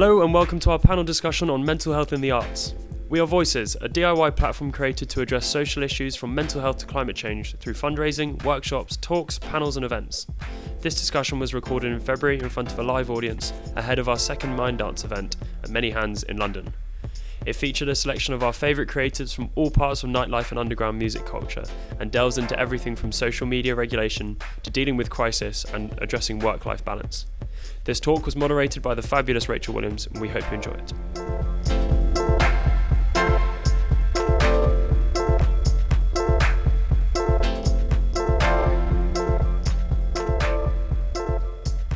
Hello and welcome to our panel discussion on mental health in the arts. We are Voices, a DIY platform created to address social issues from mental health to climate change through fundraising, workshops, talks, panels, and events. This discussion was recorded in February in front of a live audience ahead of our second Mind Dance event at Many Hands in London. It featured a selection of our favourite creatives from all parts of nightlife and underground music culture and delves into everything from social media regulation to dealing with crisis and addressing work life balance. This talk was moderated by the fabulous Rachael Williams, and we hope you enjoy it.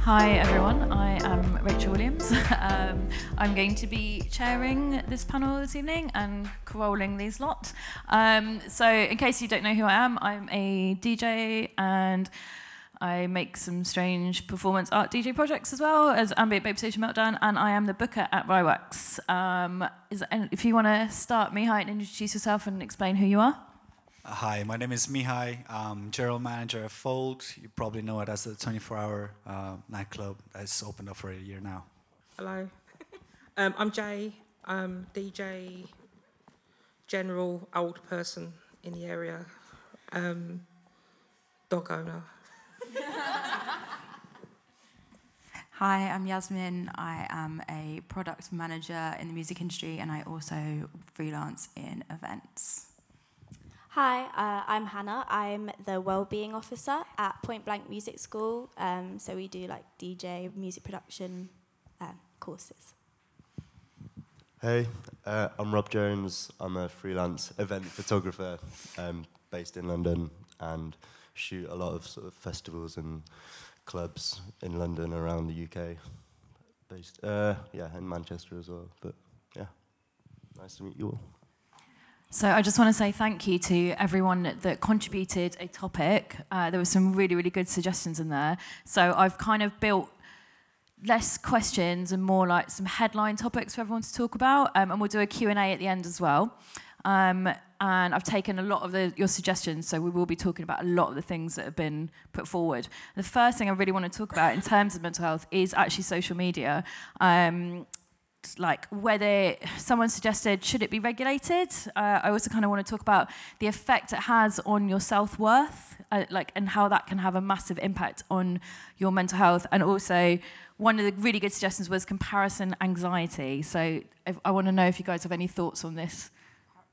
Hi everyone, I Rachael Williams. um, I'm going to be chairing this panel this evening and corolling these lot. Um, so, in case you don't know who I am, I'm a DJ and I make some strange performance art DJ projects as well as Ambient Baby Station Meltdown, and I am the booker at Rywax. Um, is, and if you want to start, Mihai, and introduce yourself and explain who you are. Hi, my name is Mihai. I'm general manager of Fold. You probably know it as the 24-hour uh, nightclub that's opened up for a year now. Hello, um, I'm Jaye. I'm DJ, general old person in the area, um, dog owner. Hi, I'm Yasmine. I am a product manager in the music industry and I also freelance in events. Hi, uh, I'm Hannah. I'm the Wellbeing Officer at Point Blank Music School. Um, so we do like DJ, music production um, courses. Hey, uh, I'm Rob Jones. I'm a freelance event photographer um, based in London and shoot a lot of sort of festivals and clubs in London around the UK. Based, uh, yeah, in Manchester as well. But yeah, nice to meet you all. So I just want to say thank you to everyone that contributed a topic. Uh, there were some really, really good suggestions in there. So I've kind of built less questions and more like some headline topics for everyone to talk about, um, and we'll do a Q&A at the end as well. Um, and I've taken a lot of the, your suggestions, so we will be talking about a lot of the things that have been put forward. The first thing I really want to talk about in terms of mental health is actually social media. Um, like whether someone suggested should it be regulated? Uh, i also kind of want to talk about the effect it has on your self-worth uh, like and how that can have a massive impact on your mental health. And also one of the really good suggestions was comparison anxiety. So if, i want to know if you guys have any thoughts on this.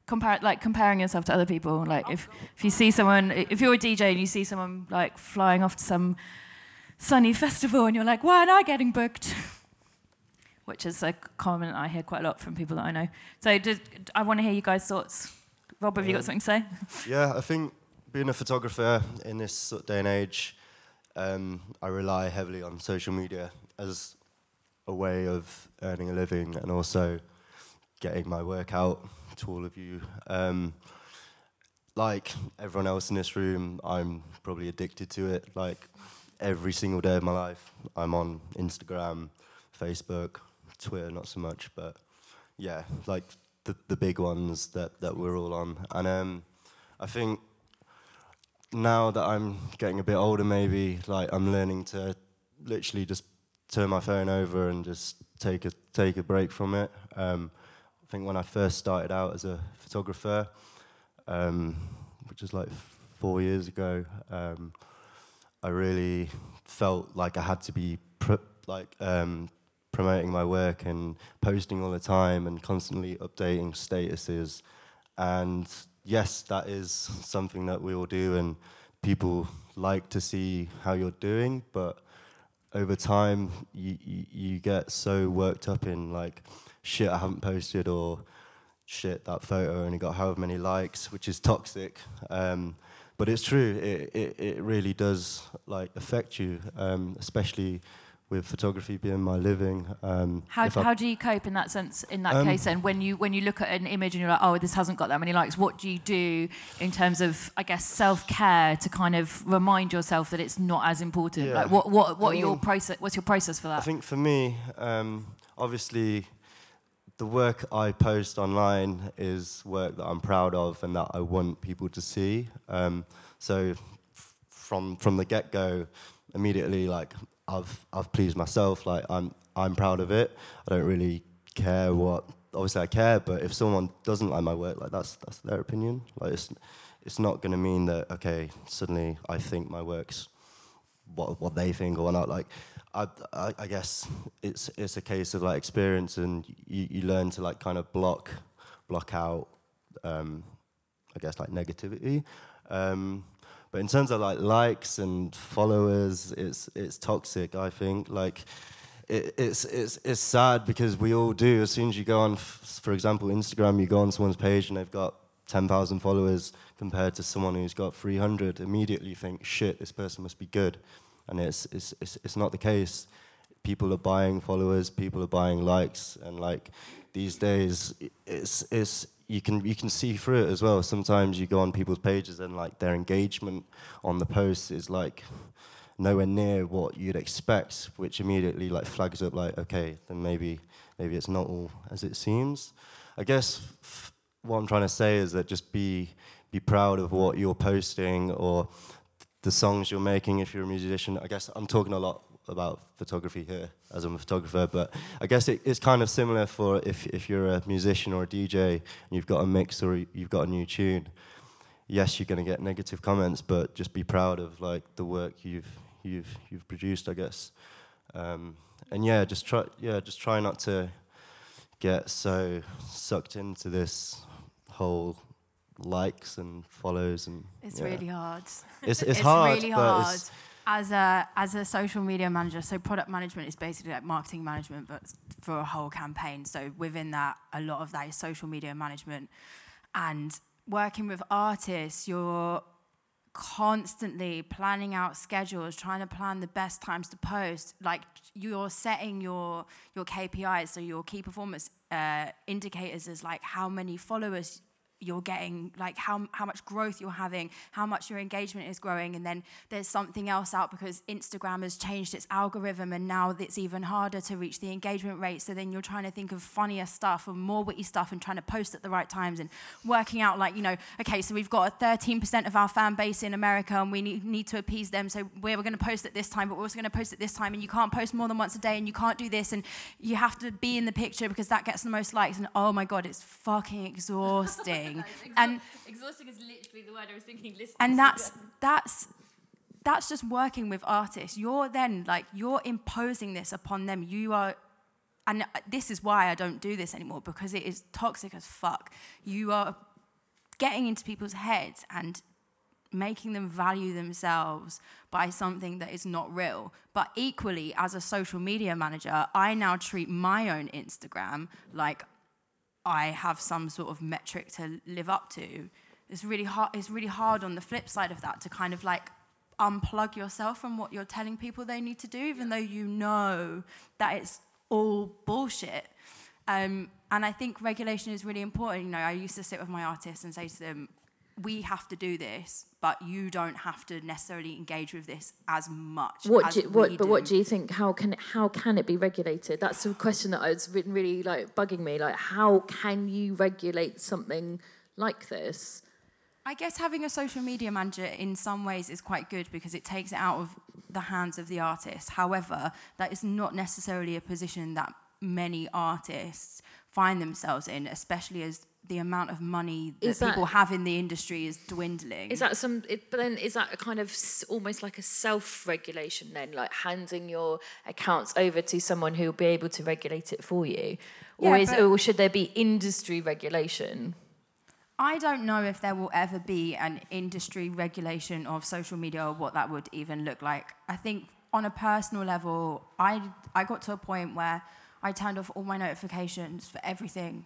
Compare like comparing yourself to other people like if, if you see someone if you're a dj and you see someone like flying off to some sunny festival and you're like why am i getting booked which is a comment I hear quite a lot from people that I know. So did, I want to hear you guys' thoughts. Rob, have um, you got something to say? Yeah, I think being a photographer in this sort of day and age, um, I rely heavily on social media as a way of earning a living and also getting my work out to all of you. Um, like everyone else in this room, I'm probably addicted to it. Like every single day of my life, I'm on Instagram, Facebook, Twitter not so much, but yeah, like the the big ones that that we're all on. And um, I think now that I'm getting a bit older, maybe like I'm learning to literally just turn my phone over and just take a take a break from it. Um, I think when I first started out as a photographer, um, which was like four years ago, um, I really felt like I had to be like um, promoting my work and posting all the time and constantly updating statuses. And yes, that is something that we all do, and people like to see how you're doing, but over time, you, you, you get so worked up in like, shit, I haven't posted, or shit, that photo only got however many likes, which is toxic. Um, but it's true, it, it, it really does like affect you, um, especially with photography being my living. Um, how, how do you cope in that sense, in that um, case, and when you when you look at an image and you're like, oh, this hasn't got that many likes, what do you do in terms of, I guess, self care to kind of remind yourself that it's not as important? Yeah. Like, what what what I mean, your process? What's your process for that? I think for me, um, obviously. The work I post online is work that I'm proud of and that I want people to see. Um, so, f- from from the get go, immediately like I've I've pleased myself. Like I'm I'm proud of it. I don't really care what. Obviously, I care, but if someone doesn't like my work, like that's that's their opinion. Like it's it's not going to mean that okay, suddenly I think my work's what what they think or not. Like I, I, I guess it's it's a case of like experience, and you, you learn to like kind of block block out. Um, I guess like negativity. Um, but in terms of like likes and followers, it's it's toxic. I think like it, it's it's it's sad because we all do. As soon as you go on, for example, Instagram, you go on someone's page and they've got ten thousand followers compared to someone who's got three hundred. Immediately, think, shit, this person must be good, and it's it's it's, it's not the case. People are buying followers, people are buying likes, and like these days, it's it's you can you can see through it as well. Sometimes you go on people's pages and like their engagement on the post is like nowhere near what you'd expect, which immediately like flags up like okay, then maybe maybe it's not all as it seems. I guess f- what I'm trying to say is that just be be proud of what you're posting or the songs you're making if you're a musician. I guess I'm talking a lot about photography here as I'm a photographer, but I guess it, it's kind of similar for if, if you're a musician or a DJ and you've got a mix or you've got a new tune. Yes, you're going to get negative comments, but just be proud of like the work you've you've you've produced, I guess. Um, and yeah, just try yeah, just try not to get so sucked into this whole likes and follows and It's yeah. really hard. It's it's, hard, really hard. it's as a as a social media manager, so product management is basically like marketing management, but for a whole campaign. So within that, a lot of that is social media management, and working with artists, you're constantly planning out schedules, trying to plan the best times to post. Like you're setting your your KPIs, so your key performance uh, indicators is like how many followers you're getting like how, how much growth you're having how much your engagement is growing and then there's something else out because instagram has changed its algorithm and now it's even harder to reach the engagement rate. So then you're trying to think of funnier stuff and more witty stuff and trying to post at the right times and working out like you know okay so we've got 13% of our fan base in america and we need, need to appease them. So we're, we're going to post at this time but we're also going to post at this time and you can't post more than once a day and you can't do this and you have to be in the picture because that gets the most likes. And oh my god it's fucking exhausting and exhausting is literally the word I was thinking. Listening and that's that's that's just working with artists. You're then like you're imposing this upon them. You are and uh, this is why i don't do this anymore because it is toxic as fuck. You are getting into people's heads and making them value themselves by something that is not real. But equally as a social media manager i now treat my own instagram like I have some sort of metric to live up to. It's really hard. It's really hard on the flip side of that to kind of like unplug yourself from what you're telling people they need to do, even though you know that it's all bullshit. Um, and I think regulation is really important. You know, I used to sit with my artists and say to them, we have to do this, but you don't have to necessarily engage with this as much. What as do what, but what do. do you think? How can how can it be regulated? That's a question that has been really like bugging me. Like, how can you regulate something like this? I guess having a social media manager in some ways is quite good because it takes it out of the hands of the artist. However, that is not necessarily a position that many artists find themselves in, especially as the amount of money that, that- people have in the industry is dwindling. Is that some? It, but then is that a kind of s- almost like a self-regulation then, like handing your accounts over to someone who will be able to regulate it for you, or Yeah, is or should there be industry regulation? I don't know if there will ever be an industry regulation of social media or what that would even look like. I think on a personal level, I, I got to a point where I turned off all my notifications for everything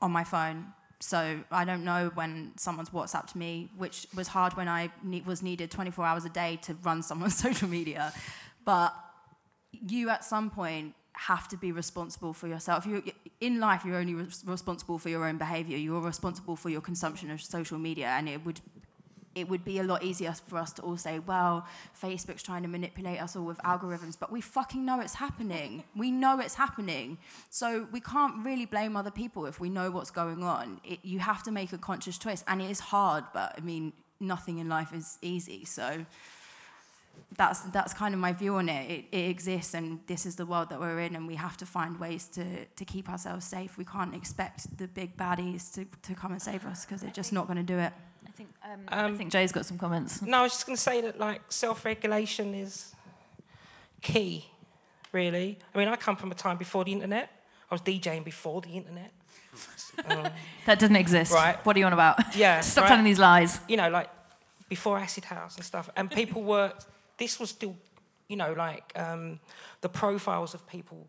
on my phone. So I don't know when someone's WhatsApped me, which was hard when I ne- was needed 24 hours a day to run someone's social media. But you at some point have to be responsible for yourself. You, in life, you're only res- responsible for your own behavior. You're responsible for your consumption of social media, and it would it would be a lot easier for us to all say, well, Facebook's trying to manipulate us all with algorithms, but we fucking know it's happening. We know it's happening. So we can't really blame other people if we know what's going on. It, you have to make a conscious choice, and it is hard, but I mean, nothing in life is easy. So that's that's kind of my view on it. it. It exists, and this is the world that we're in, and we have to find ways to to keep ourselves safe. We can't expect the big baddies to, to come and save us because they're just not going to do it. I think, um, I think Jaye's got some comments. No, I was just going to say that like self-regulation is key, really. I mean, I come from a time before the internet. I was DJing before the internet. Um, That didn't exist. Right. What are you on about? Yeah, Stop right. telling these lies. you know, like before acid house and stuff, and people were. This was still, you know, like um, the profiles of people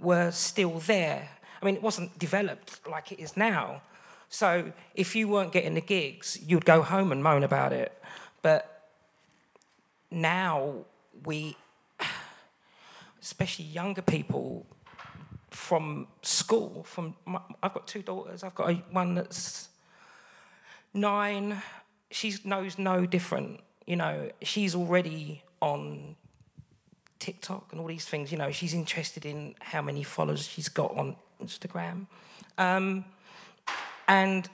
were still there. I mean, it wasn't developed like it is now. So if you weren't getting the gigs, you'd go home and moan about it. But now we, especially younger people from school, from my, I've got two daughters. I've got a, one that's nine. She knows no different. You know, she's already on TikTok and all these things. You know, she's interested in how many followers she's got on Instagram. Um, and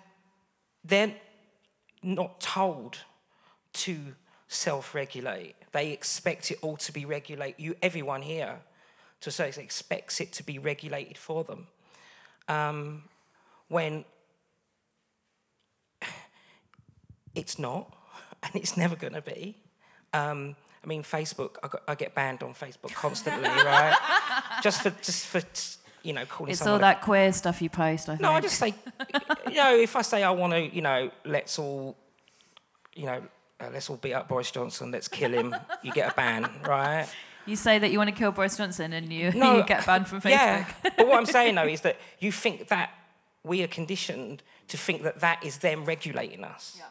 they're not told to self-regulate. They expect it all to be regulated. You, everyone here, to extent, expects it to be regulated for them. Um, when it's not, and it's never going to be. Um, I mean, Facebook. I, got, I get banned on Facebook constantly, right? just for just for you know calling. It's all a- that queer stuff you post, I think. no, I just say, you know, if I say I want to, you know, let's all, you know, uh, let's all beat up Boris Johnson, let's kill him, you get a ban, right? You say that you want to kill Boris Johnson and you, No, you get banned from Facebook. Yeah, but what I'm saying though is that you think that we are conditioned to think that that is them regulating us. Yeah.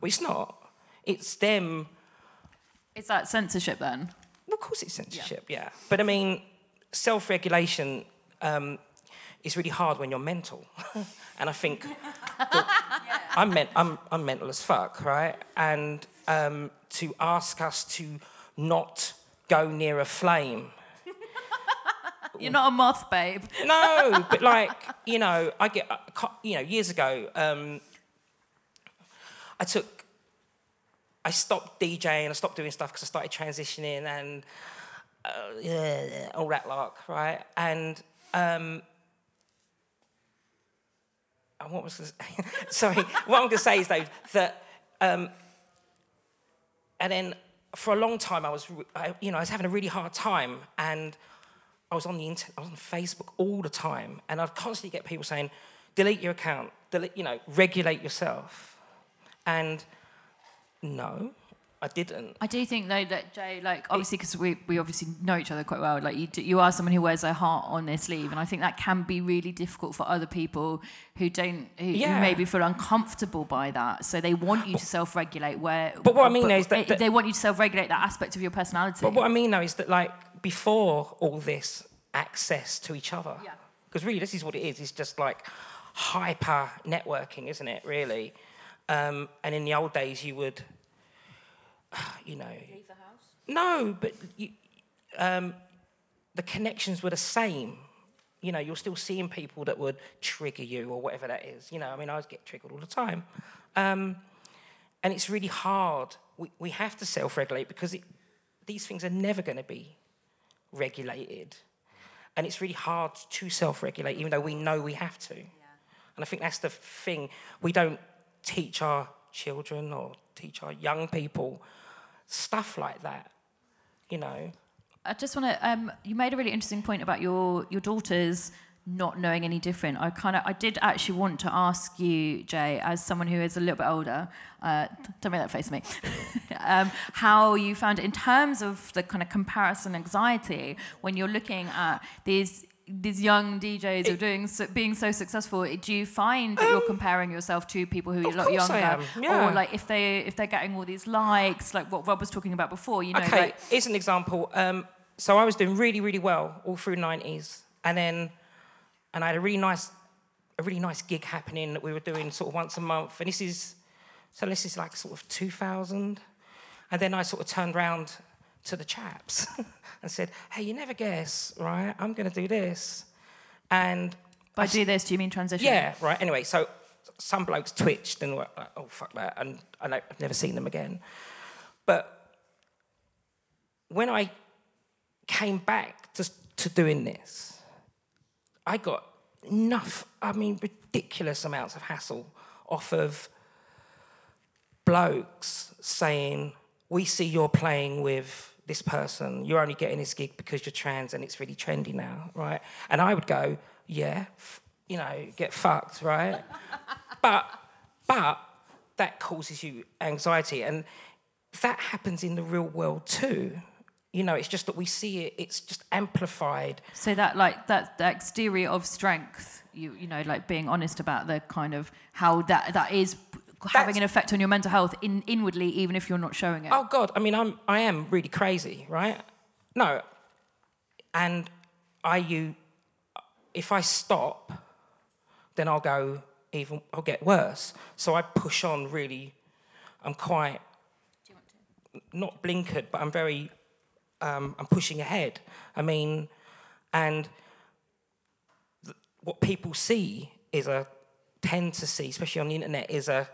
Well, it's not. It's them. It's that censorship then. Well, of course, it's censorship. Yeah, but I mean, self-regulation um, is really hard when you're mental, and I think that I'm, men- I'm I'm mental as fuck, right? And um, to ask us to not go near a flame You're not a moth, babe. no, but like you know, I get you know years ago. Um, I took, I stopped DJing. I stopped doing stuff because I started transitioning and uh, yeah, all that lark, right? And um, and what was this? sorry? What I'm going to say is though that, um, and then for a long time I was, I, you know, I was having a really hard time and. I was on the internet, I was on Facebook all the time, and I'd constantly get people saying, delete your account, delete, you know, regulate yourself. And no, I didn't. I do think though that Jaye, like obviously because we, we obviously know each other quite well. Like you, do, you are someone who wears their heart on their sleeve, and I think that can be really difficult for other people who don't, who, Yeah. who maybe feel uncomfortable by that. So they want you to self-regulate. Where, But what I mean is that- they- that- they want you to self-regulate that aspect of your personality. But what I mean though is that like before all this access to each other, Yeah. because really this is what it is. It's just like hyper networking, isn't it? Really. Um, and in the old days, you would, you know, leave the house. No, but you, um, the connections were the same. You know, you're still seeing people that would trigger you or whatever that is. You know, I mean, I get triggered all the time. Um, and it's really hard. We, we have to self regulate because it, these things are never going to be regulated. And it's really hard to self regulate, even though we know we have to. And I think that's the thing. We don't teach our children or teach our young people stuff like that, you know. I just want to. Um, you made a really interesting point about your your daughters not knowing any different. I kind of, I did actually want to ask you, Jaye, as someone who is a little bit older. Uh, don't make that face at me. um, how you found it in terms of the kind of comparison anxiety when you're looking at these. These young DJs who are doing so, being so successful. Do you find that you're comparing yourself to people who are a lot younger, yeah. or like if they if they're getting all these likes, like what Rob was talking about before? You know, okay, like here's an example. Um, so I was doing really, really well all through the 90s. And then, and I had a really nice, a really nice gig happening that we were doing sort of once a month. And this is, so this is like sort of 2000. And then I sort of turned round to the chaps and said, hey, you never guess, right? I'm going to do this. And by I do this, do you mean transition? yeah, right. Anyway, so some blokes twitched and were like, oh, fuck that. And, and I've never seen them again. But when I came back to, to doing this, I got enough, I mean, ridiculous amounts of hassle off of blokes saying, We see you're playing with this person, you're only getting this gig because you're trans and it's really trendy now, right? And I would go, Yeah, f- you know, get fucked, right? but, but that causes you anxiety. And that happens in the real world too. You know, it's just that we see it, it's just amplified. So that like that the exterior of strength, you you know, like being honest about the kind of how that that is having an effect on your mental health in inwardly, even if you're not showing it. Oh God, I mean, I'm I am really crazy, right? No, and I you, if I stop, then I'll go even I'll get worse. So I push on really. I'm quite not blinkered, but I'm very um, I'm pushing ahead. I mean, and th- what people see is a tend to see, especially on the internet, is a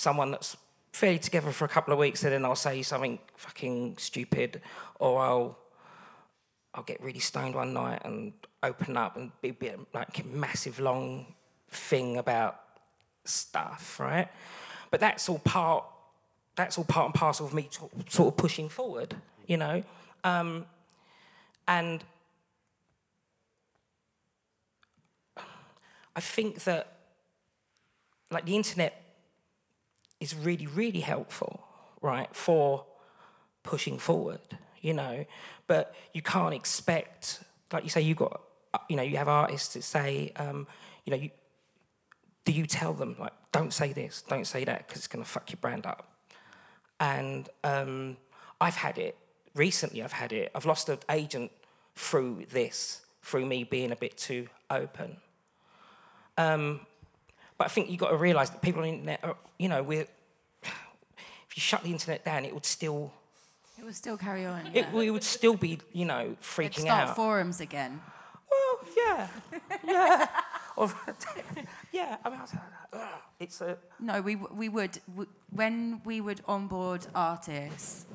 someone that's fairly together for a couple of weeks, and then I'll say something fucking stupid, or I'll I'll get really stoned one night and open up and be, be like a massive long thing about stuff, right? But that's all part. That's all part and parcel of me sort of pushing forward, you know. Um, and I think that, like, the internet is really, really helpful, right, for pushing forward, you know. But you can't expect, like you say, you got, you know, you have artists that say, um, you know, you, do you tell them like, don't say this, don't say that, because it's going to fuck your brand up? And um, I've had it recently. I've had it. I've lost an agent through this, through me being a bit too open. Um, but I think you've got to realise that people on the internet, are, you know, we're, if you shut the internet down, it would still, It would still carry on. it, yeah. we would still be, you know, It'd freaking start out. forums again. Well, yeah, yeah, yeah. I mean, I was like, ugh, it's a No, we we would w- when we would onboard artists,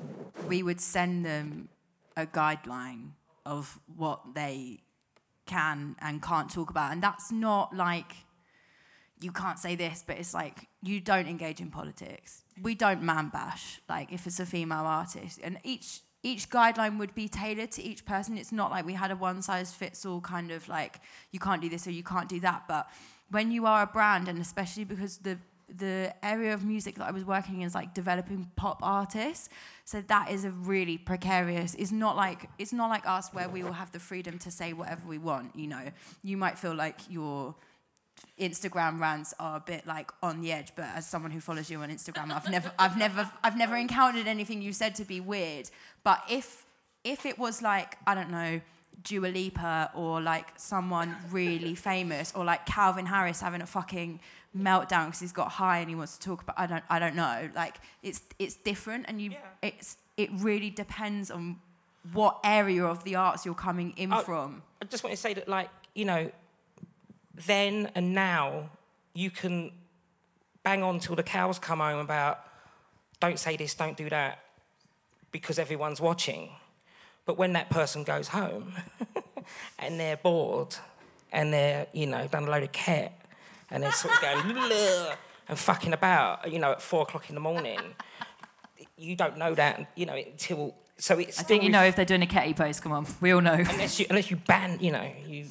we would send them a guideline of what they can and can't talk about, and that's not like you can't say this, but it's like you don't engage in politics. We don't man bash. Like if it's a female artist, and each each guideline would be tailored to each person. It's not like we had a one size fits all kind of like you can't do this or you can't do that. But when you are a brand, and especially because the the area of music that I was working in is like developing pop artists. So that is a really precarious. It's not like it's not like us where we will have the freedom to say whatever we want. You know, you might feel like you're Instagram rants are a bit like on the edge, but as someone who follows you on Instagram, I've never, I've never, I've never encountered anything you said to be weird. But if, if it was like I don't know, Dua Lipa or like someone really famous or like Calvin Harris having a fucking meltdown because he's got high and he wants to talk about, I don't, I don't know. Like it's, it's different, and you, it's, it really depends on what area of the arts you're coming in Oh, from. I just want to say that, like, you know, then and now, you can bang on till the cows come home about don't say this, don't do that, because everyone's watching. But when that person goes home and they're bored and they're, you know, done a load of cat and they're sort of going and fucking about, you know, at four o'clock in the morning, you don't know that, you know, until. So it's I think you ref- know if they're doing a Ketty post. Come on, we all know. unless you unless you ban, you know, you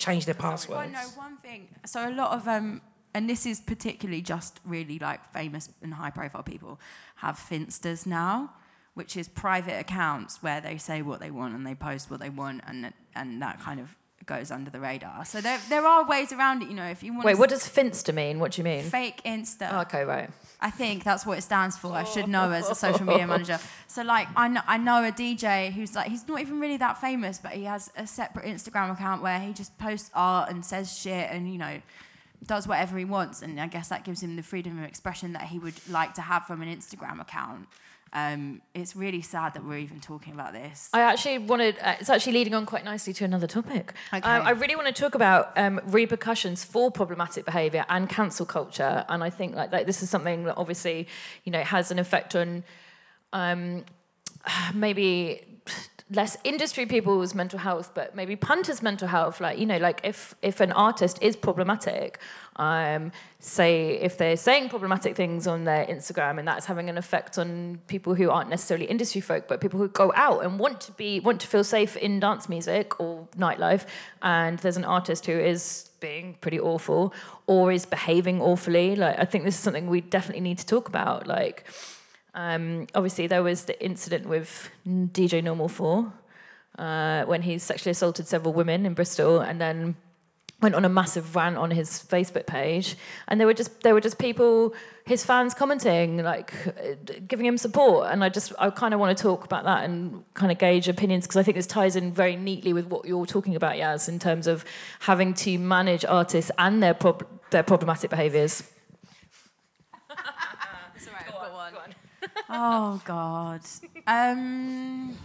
change their passwords. no, one thing. So a lot of um, and this is particularly just really like famous and high-profile people have finstas now, which is private accounts where they say what they want and they post what they want, and and that kind of goes under the radar. So there there are ways around it. You know, if you want. Wait, what does Finsta mean? What do you mean? Fake Insta. Oh, okay, right. I think that's what it stands for. I should know as a social media manager. So like I know, I know a DJ who's like he's not even really that famous, but he has a separate Instagram account where he just posts art and says shit and you know does whatever he wants. And I guess that gives him the freedom of expression that he would like to have from an Instagram account. Um, it's really sad that we're even talking about this. I actually wanted, uh, it's actually leading on quite nicely to another topic. Okay. Um, I really want to talk about um, repercussions for problematic behaviour and cancel culture. And I think like, like this is something that obviously, you know, has an effect on um, maybe less industry people's mental health, but maybe punters' mental health. Like you know, like if if an artist is problematic, um, say if they're saying problematic things on their Instagram and that's having an effect on people who aren't necessarily industry folk, but people who go out and want to be want to feel safe in dance music or nightlife, and there's an artist who is being pretty awful or is behaving awfully. Like I think this is something we definitely need to talk about. Like um, obviously, there was the incident with DJ Normal 4 uh, when he sexually assaulted several women in Bristol and then went on a massive rant on his Facebook page. And there were just there were just people, his fans commenting, like giving him support. And I just I kind of want to talk about that and kind of gauge opinions because I think this ties in very neatly with what you're talking about, Yaz, in terms of having to manage artists and their prob- their problematic behaviours. Oh God. Um,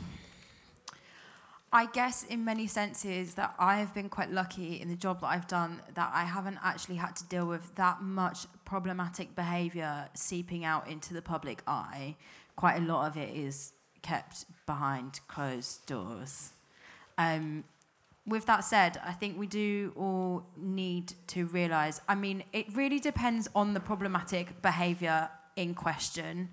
I guess in many senses that I have been quite lucky in the job that I've done that I haven't actually had to deal with that much problematic behaviour seeping out into the public eye. Quite a lot of it is kept behind closed doors. Um, with that said, I think we do all need to realise. I mean, it really depends on the problematic behaviour in question.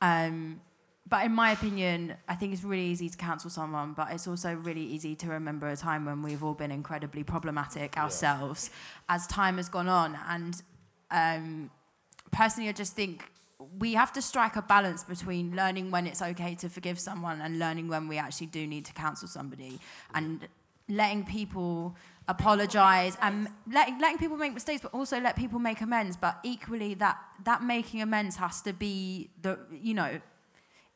Um, but in my opinion, I think it's really easy to cancel someone, but it's also really easy to remember a time when we've all been incredibly problematic ourselves yeah. as time has gone on. And um, personally, I just think we have to strike a balance between learning when it's okay to forgive someone and learning when we actually do need to cancel somebody and letting people apologize and letting, letting people make mistakes but also let people make amends but equally that that making amends has to be the you know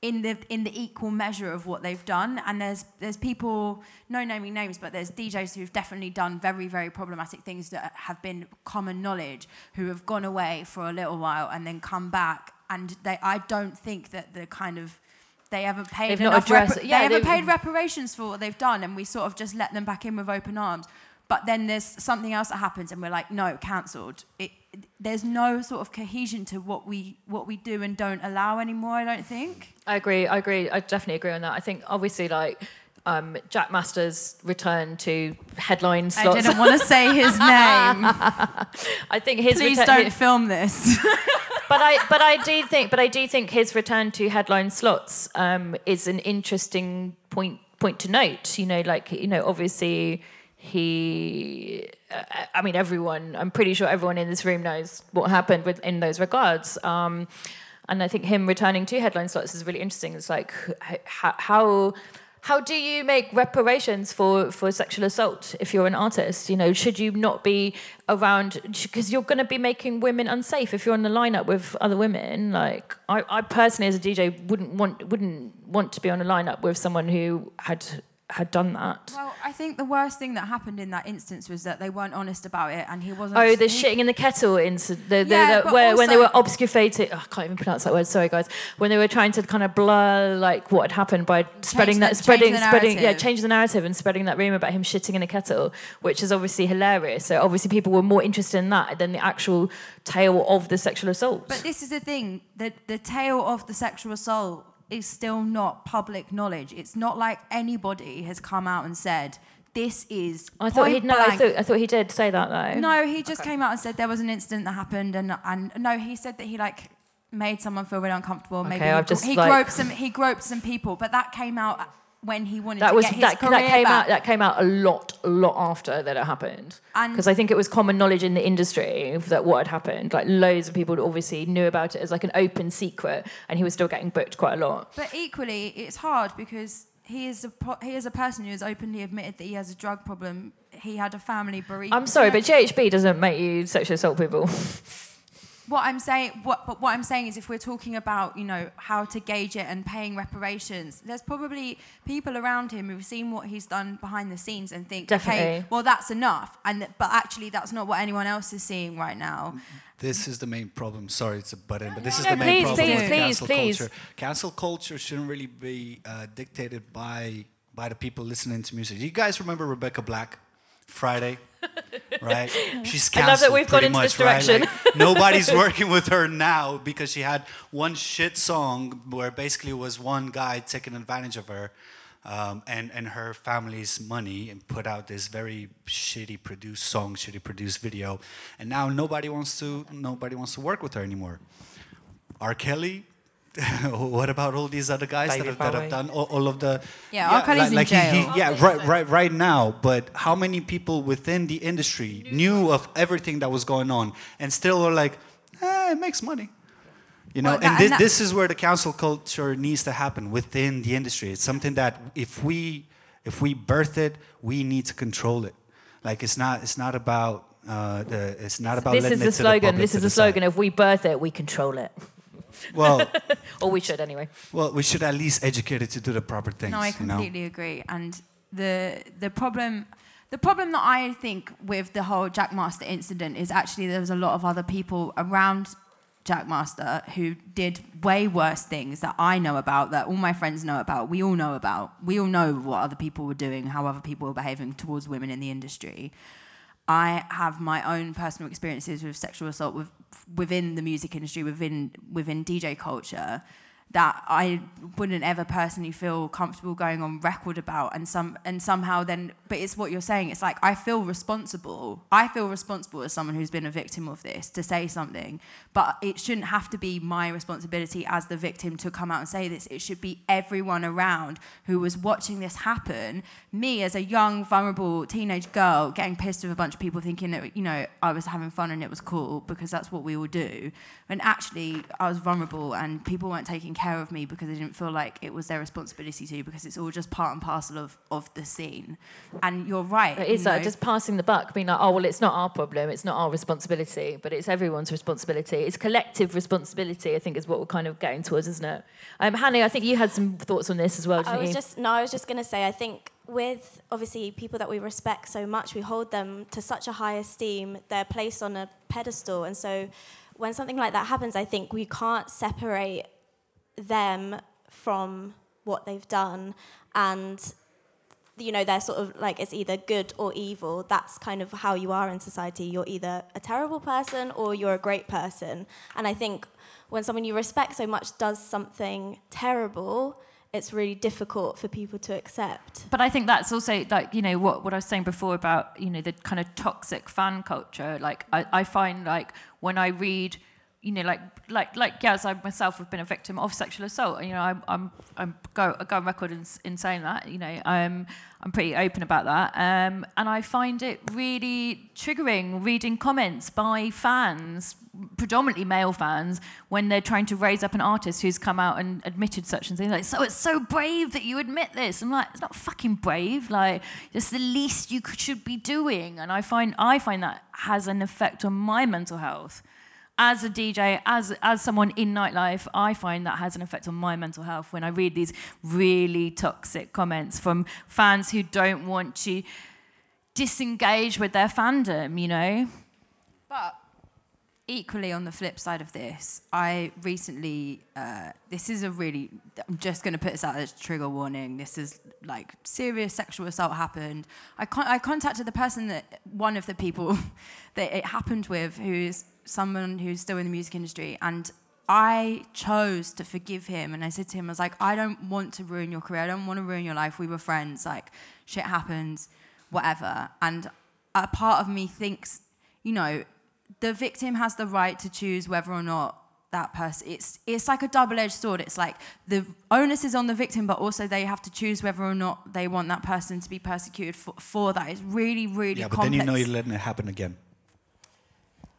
in the in the equal measure of what they've done. And there's there's people, no naming names, but there's DJs who've definitely done very very problematic things that have been common knowledge, who have gone away for a little while and then come back. And they, I don't think that the kind of they haven't paid they've enough repar- yeah, they haven't paid reparations for what they've done, and we sort of just let them back in with open arms. But then there's something else that happens, and we're like, no, cancelled. It, there's no sort of cohesion to what we what we do and don't allow anymore. I don't think. I agree. I agree. I definitely agree on that. I think obviously like. Um, Jackmaster's return to headline slots. I didn't want to say his name. I think his please don't his, film this. but I but I do think but I do think his return to headline slots um, is an interesting point point to note. You know, like you know, obviously he i mean everyone i'm pretty sure everyone in this room knows what happened with in those regards um, and i think him returning to headline slots is really interesting it's like how how do you make reparations for, for sexual assault if you're an artist? You know, should you not be around because you're going to be making women unsafe if you're on the lineup with other women? Like, I, I personally, as a DJ, wouldn't want wouldn't want to be on a lineup with someone who had had done that. Well, I think the worst thing that happened in that instance was that they weren't honest about it, and he wasn't. Oh, the he, shitting in the kettle incident, the, the, yeah, the, where when they were obfuscating. Oh, I can't even pronounce that word. Sorry, guys. When they were trying to kind of blur like what had happened by spreading that, spreading, spreading, yeah, change the narrative and spreading that rumor about him shitting in a kettle, which is obviously hilarious. So obviously people were more interested in that than the actual tale of the sexual assault. But this is the thing: the the tale of the sexual assault is still not public knowledge. It's not like anybody has come out and said this is. I thought he no. I thought, I thought he did say that though. No, he just okay. came out and said there was an incident that happened, and and no, he said that he like made someone feel really uncomfortable. Okay, Maybe I've he, just he like... groped some he groped some people, but that came out when he wanted that to was get his that, career that came back. out that came out a lot a lot after that it happened. Because I think it was common knowledge in the industry that what had happened like loads of people obviously knew about it as like an open secret and he was still getting booked quite a lot. But equally it's hard because he is a he is a person who has openly admitted that he has a drug problem. He had a family bereavement. I'm sorry but GHB doesn't make you sexually assault people what I'm saying, what, but what I'm saying is, if we're talking about, you know, how to gauge it and paying reparations, there's probably people around him who've seen what he's done behind the scenes and think, Definitely. okay, well, that's enough. And but actually, that's not what anyone else is seeing right now. This is the main problem. Sorry, it's a butt in, but this no, is the main please, problem please, with please, cancel please. culture. Cancel culture shouldn't really be uh, dictated by by the people listening to music. You guys remember Rebecca Black, Friday? right? She's I love that canceled we've gone into this much, right? direction. Like, nobody's working with her now because she had one shit song where basically was one guy taking advantage of her um, and and her family's money and put out this very shitty produced song, shitty produced video, and now nobody wants to nobody wants to work with her anymore. R. Kelly. what about all these other guys that have, that have done all, all of the Yeah, R. Kelly's in he- jail. he- yeah, right, right, right now. But how many people within the industry knew of everything that was going on and still are like, eh, it makes money. You know, Well, that- and this, and this is where the cancel culture needs to happen within the industry. It's something that if we if we birth it, we need to control it. Like it's not it's not about uh, the it's not about This letting is the to slogan. public This is the slogan. If we birth it, we control it. Well, Or we should anyway. well, we should at least educate it to do the proper things. No, I you know? completely agree. And the the problem the problem that I think with the whole Jackmaster incident is actually there was a lot of other people around Jackmaster who did way worse things that I know about, that all my friends know about, we all know about. We all know what other people were doing, how other people were behaving towards women in the industry. I have my own personal experiences with sexual assault with, within the music industry, within within DJ culture, that I wouldn't ever personally feel comfortable going on record about, and some and somehow then, but it's what you're saying. It's like I feel responsible. I feel responsible as someone who's been a victim of this to say something, but it shouldn't have to be my responsibility as the victim to come out and say this. It should be everyone around who was watching this happen. Me as a young, vulnerable teenage girl getting pissed with a bunch of people thinking that, you know, I was having fun and it was cool because that's what we all do. When actually I was vulnerable and people weren't taking care of me because they didn't feel like it was their responsibility to because it's all just part and parcel of, of the scene. And you're right. It is you like know. just passing the buck, being like, oh, well, it's not our problem, it's not our responsibility, but it's everyone's responsibility. It's collective responsibility, I think, is what we're kind of getting towards, isn't it? Um, Hanny, I think you had some thoughts on this as well, didn't I was you? just no, I was just going to say I think with obviously people that we respect so much, we hold them to such a high esteem. They're placed on a pedestal, and so when something like that happens, I think we can't separate them from what they've done and you know they're sort of like it's either good or evil. That's kind of how you are in society. You're either a terrible person or you're a great person. And i think when someone you respect so much does something terrible it's really difficult for people to accept. But I think that's also like you know what what I was saying before about you know the kind of toxic fan culture. Like I, I find like when I read, you know, like like like yes, I myself have been a victim of sexual assault. You know, I'm I'm I'm go I go on record in, in saying that. You know, I'm I'm pretty open about that. Um, and I find it really triggering reading comments by fans, predominantly male fans, when they're trying to raise up an artist who's come out and admitted such and things. Like, so it's so brave that you admit this. I'm like, it's not fucking brave. Like, it's the least you could, should be doing. And I find I find that has an effect on my mental health. As a DJ, as as someone in nightlife, I find that has an effect on my mental health when I read these really toxic comments from fans who don't want to disengage with their fandom, you know? But equally, on the flip side of this, I recently, uh, this is a really, I'm just going to put this out as a trigger warning. This is like serious sexual assault happened. I, con- I contacted the person that, one of the people that it happened with, who's someone who's still in the music industry. And I chose to forgive him. And I said to him, I was like, I don't want to ruin your career. I don't want to ruin your life. We were friends. Like, shit happens, whatever. And a part of me thinks, you know, the victim has the right to choose whether or not that person it's it's like a double-edged sword it's like the onus is on the victim but also they have to choose whether or not they want that person to be persecuted for, for that it's really really Yeah, but then you know you're letting it happen again.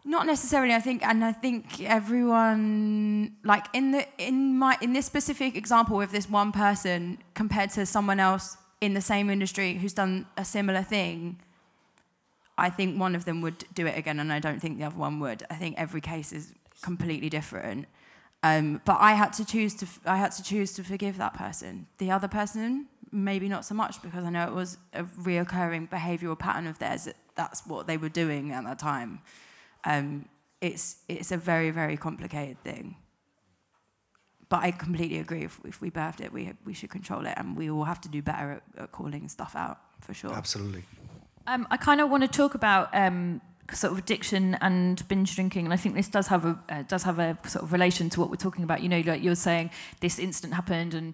Not necessarily i think and i think everyone like in the in my in this specific example with this one person compared to someone else in the same industry who's done a similar thing i think one of them would do it again and i don't think the other one would. I think every case is completely different. Um, but i had to choose to i had to choose to forgive that person. The other person maybe not so much because i know it was a reoccurring behavioral pattern of theirs that that's what they were doing at that time um, it's it's a very very complicated thing. But I completely agree. If, if we birthed it, we we should control it, and we all have to do better at, at calling stuff out for sure. Absolutely. Um, I kind of want to talk about um, sort of addiction and binge drinking, and I think this does have a uh, does have a sort of relation to what we're talking about. You know, like you're saying, this incident happened and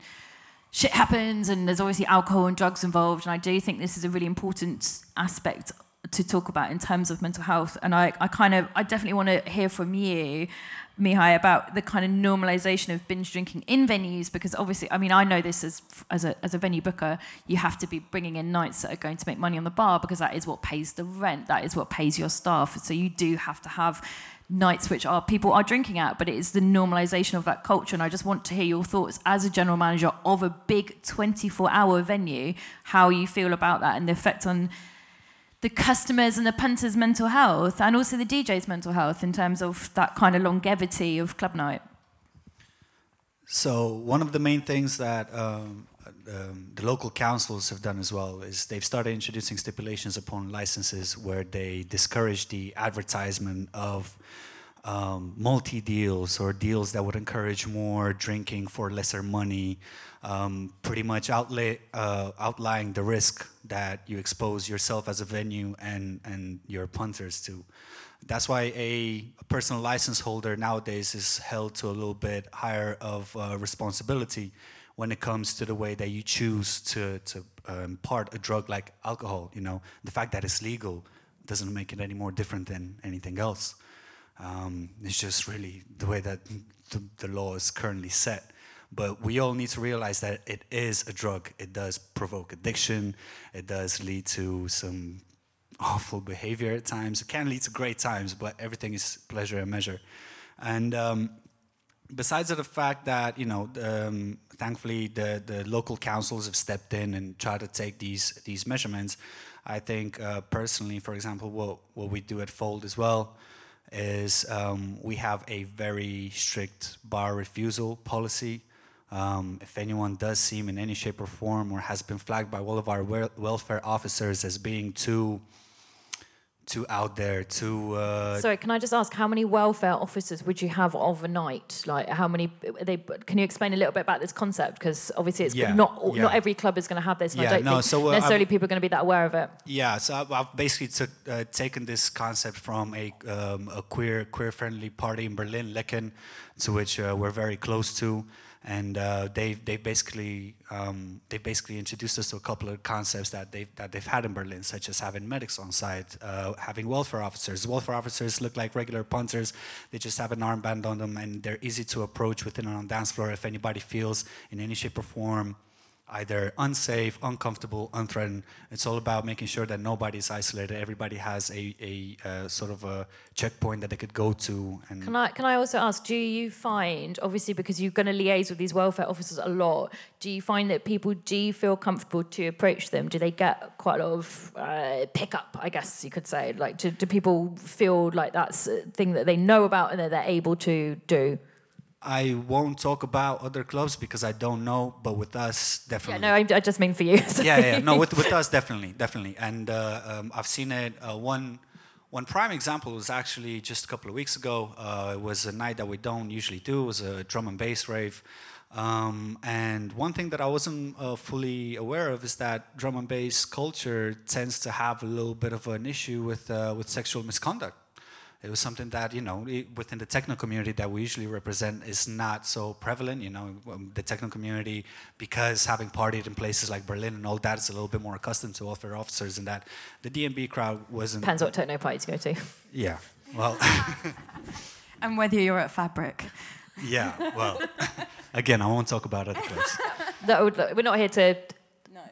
shit happens, and there's obviously alcohol and drugs involved, and I do think this is a really important aspect to talk about in terms of mental health. And I, I kind of, I definitely want to hear from you, Mihai, about the kind of normalization of binge drinking in venues, because obviously, I mean, I know this as as a as a venue booker, you have to be bringing in nights that are going to make money on the bar because that is what pays the rent, that is what pays your staff. So you do have to have nights which are people are drinking at, but it is the normalization of that culture. And I just want to hear your thoughts as a general manager of a big 24 hour venue, how you feel about that and the effect on the customers and the punters' mental health and also the DJ's mental health in terms of that kind of longevity of club night? So one of the main things that um, um, the local councils have done as well is they've started introducing stipulations upon licenses where they discourage the advertisement of um, multi deals or deals that would encourage more drinking for lesser money, um, pretty much outlay, uh, outlying the risk that you expose yourself as a venue and, and your punters to. That's why a, personal license holder nowadays is held to a little bit higher of uh, responsibility when it comes to the way that you choose to, to uh, impart a drug like alcohol. You know, the fact that it's legal doesn't make it any more different than anything else. Um, it's just really the way that the, the law is currently set. But we all need to realize that it is a drug. It does provoke addiction. It does lead to some awful behavior at times. It can lead to great times, but everything is pleasure and measure. And um, besides the fact that you know, um, thankfully the, the local councils have stepped in and tried to take these these measurements. I think uh, personally, for example, what what we do at Fold as well is um, we have a very strict bar refusal policy. Um, if anyone does seem in any shape or form or has been flagged by all of our welfare officers as being too too out there, too. Uh, Sorry, can I just ask how many welfare officers would you have overnight? Like, how many? They can you explain a little bit about this concept? Because obviously, it's yeah, not yeah. not every club is going to have this. And yeah, I don't no, think so, uh, necessarily I've, people are going to be that aware of it. Yeah, so I've, I've basically took, uh, taken this concept from a um, a queer queer friendly party in Berlin, Lecken, to which uh, we're very close to and uh, they they basically um, they basically introduced us to a couple of concepts that they that they've had in Berlin, such as having medics on site, uh, having welfare officers. Welfare officers look like regular punters; they just have an armband on them, and they're easy to approach within an on dance floor if anybody feels in any shape or form either unsafe, uncomfortable, unthreatened. It's all about making sure that nobody's isolated. Everybody has a, a, a, sort of a checkpoint that they could go to. And can I can I also ask? Do you find, obviously, because you're going to liaise with these welfare officers a lot, do you find that people do feel comfortable to approach them? Do they get quite a lot of uh, pickup? I guess you could say. Like, do, do people feel like that's a thing that they know about and that they're able to do? I won't talk about other clubs because I don't know, but with us, definitely. Yeah, no, I, I just mean for you. yeah, yeah, no, with, with us, definitely, definitely. And uh, um, I've seen it. Uh, one, one prime example was actually just a couple of weeks ago. Uh, it was a night that we don't usually do. It was a drum and bass rave. Um, and one thing that I wasn't uh, fully aware of is that drum and bass culture tends to have a little bit of an issue with, uh, with sexual misconduct it was something that you know within the techno community that we usually represent is not so prevalent you know um, the techno community because having partied in places like berlin and all that is a little bit more accustomed to welfare officers and that the DnB crowd wasn't depends what techno party to go to. Yeah well and whether you're at fabric. Yeah well again i won't talk about other clubs that would, we're not here to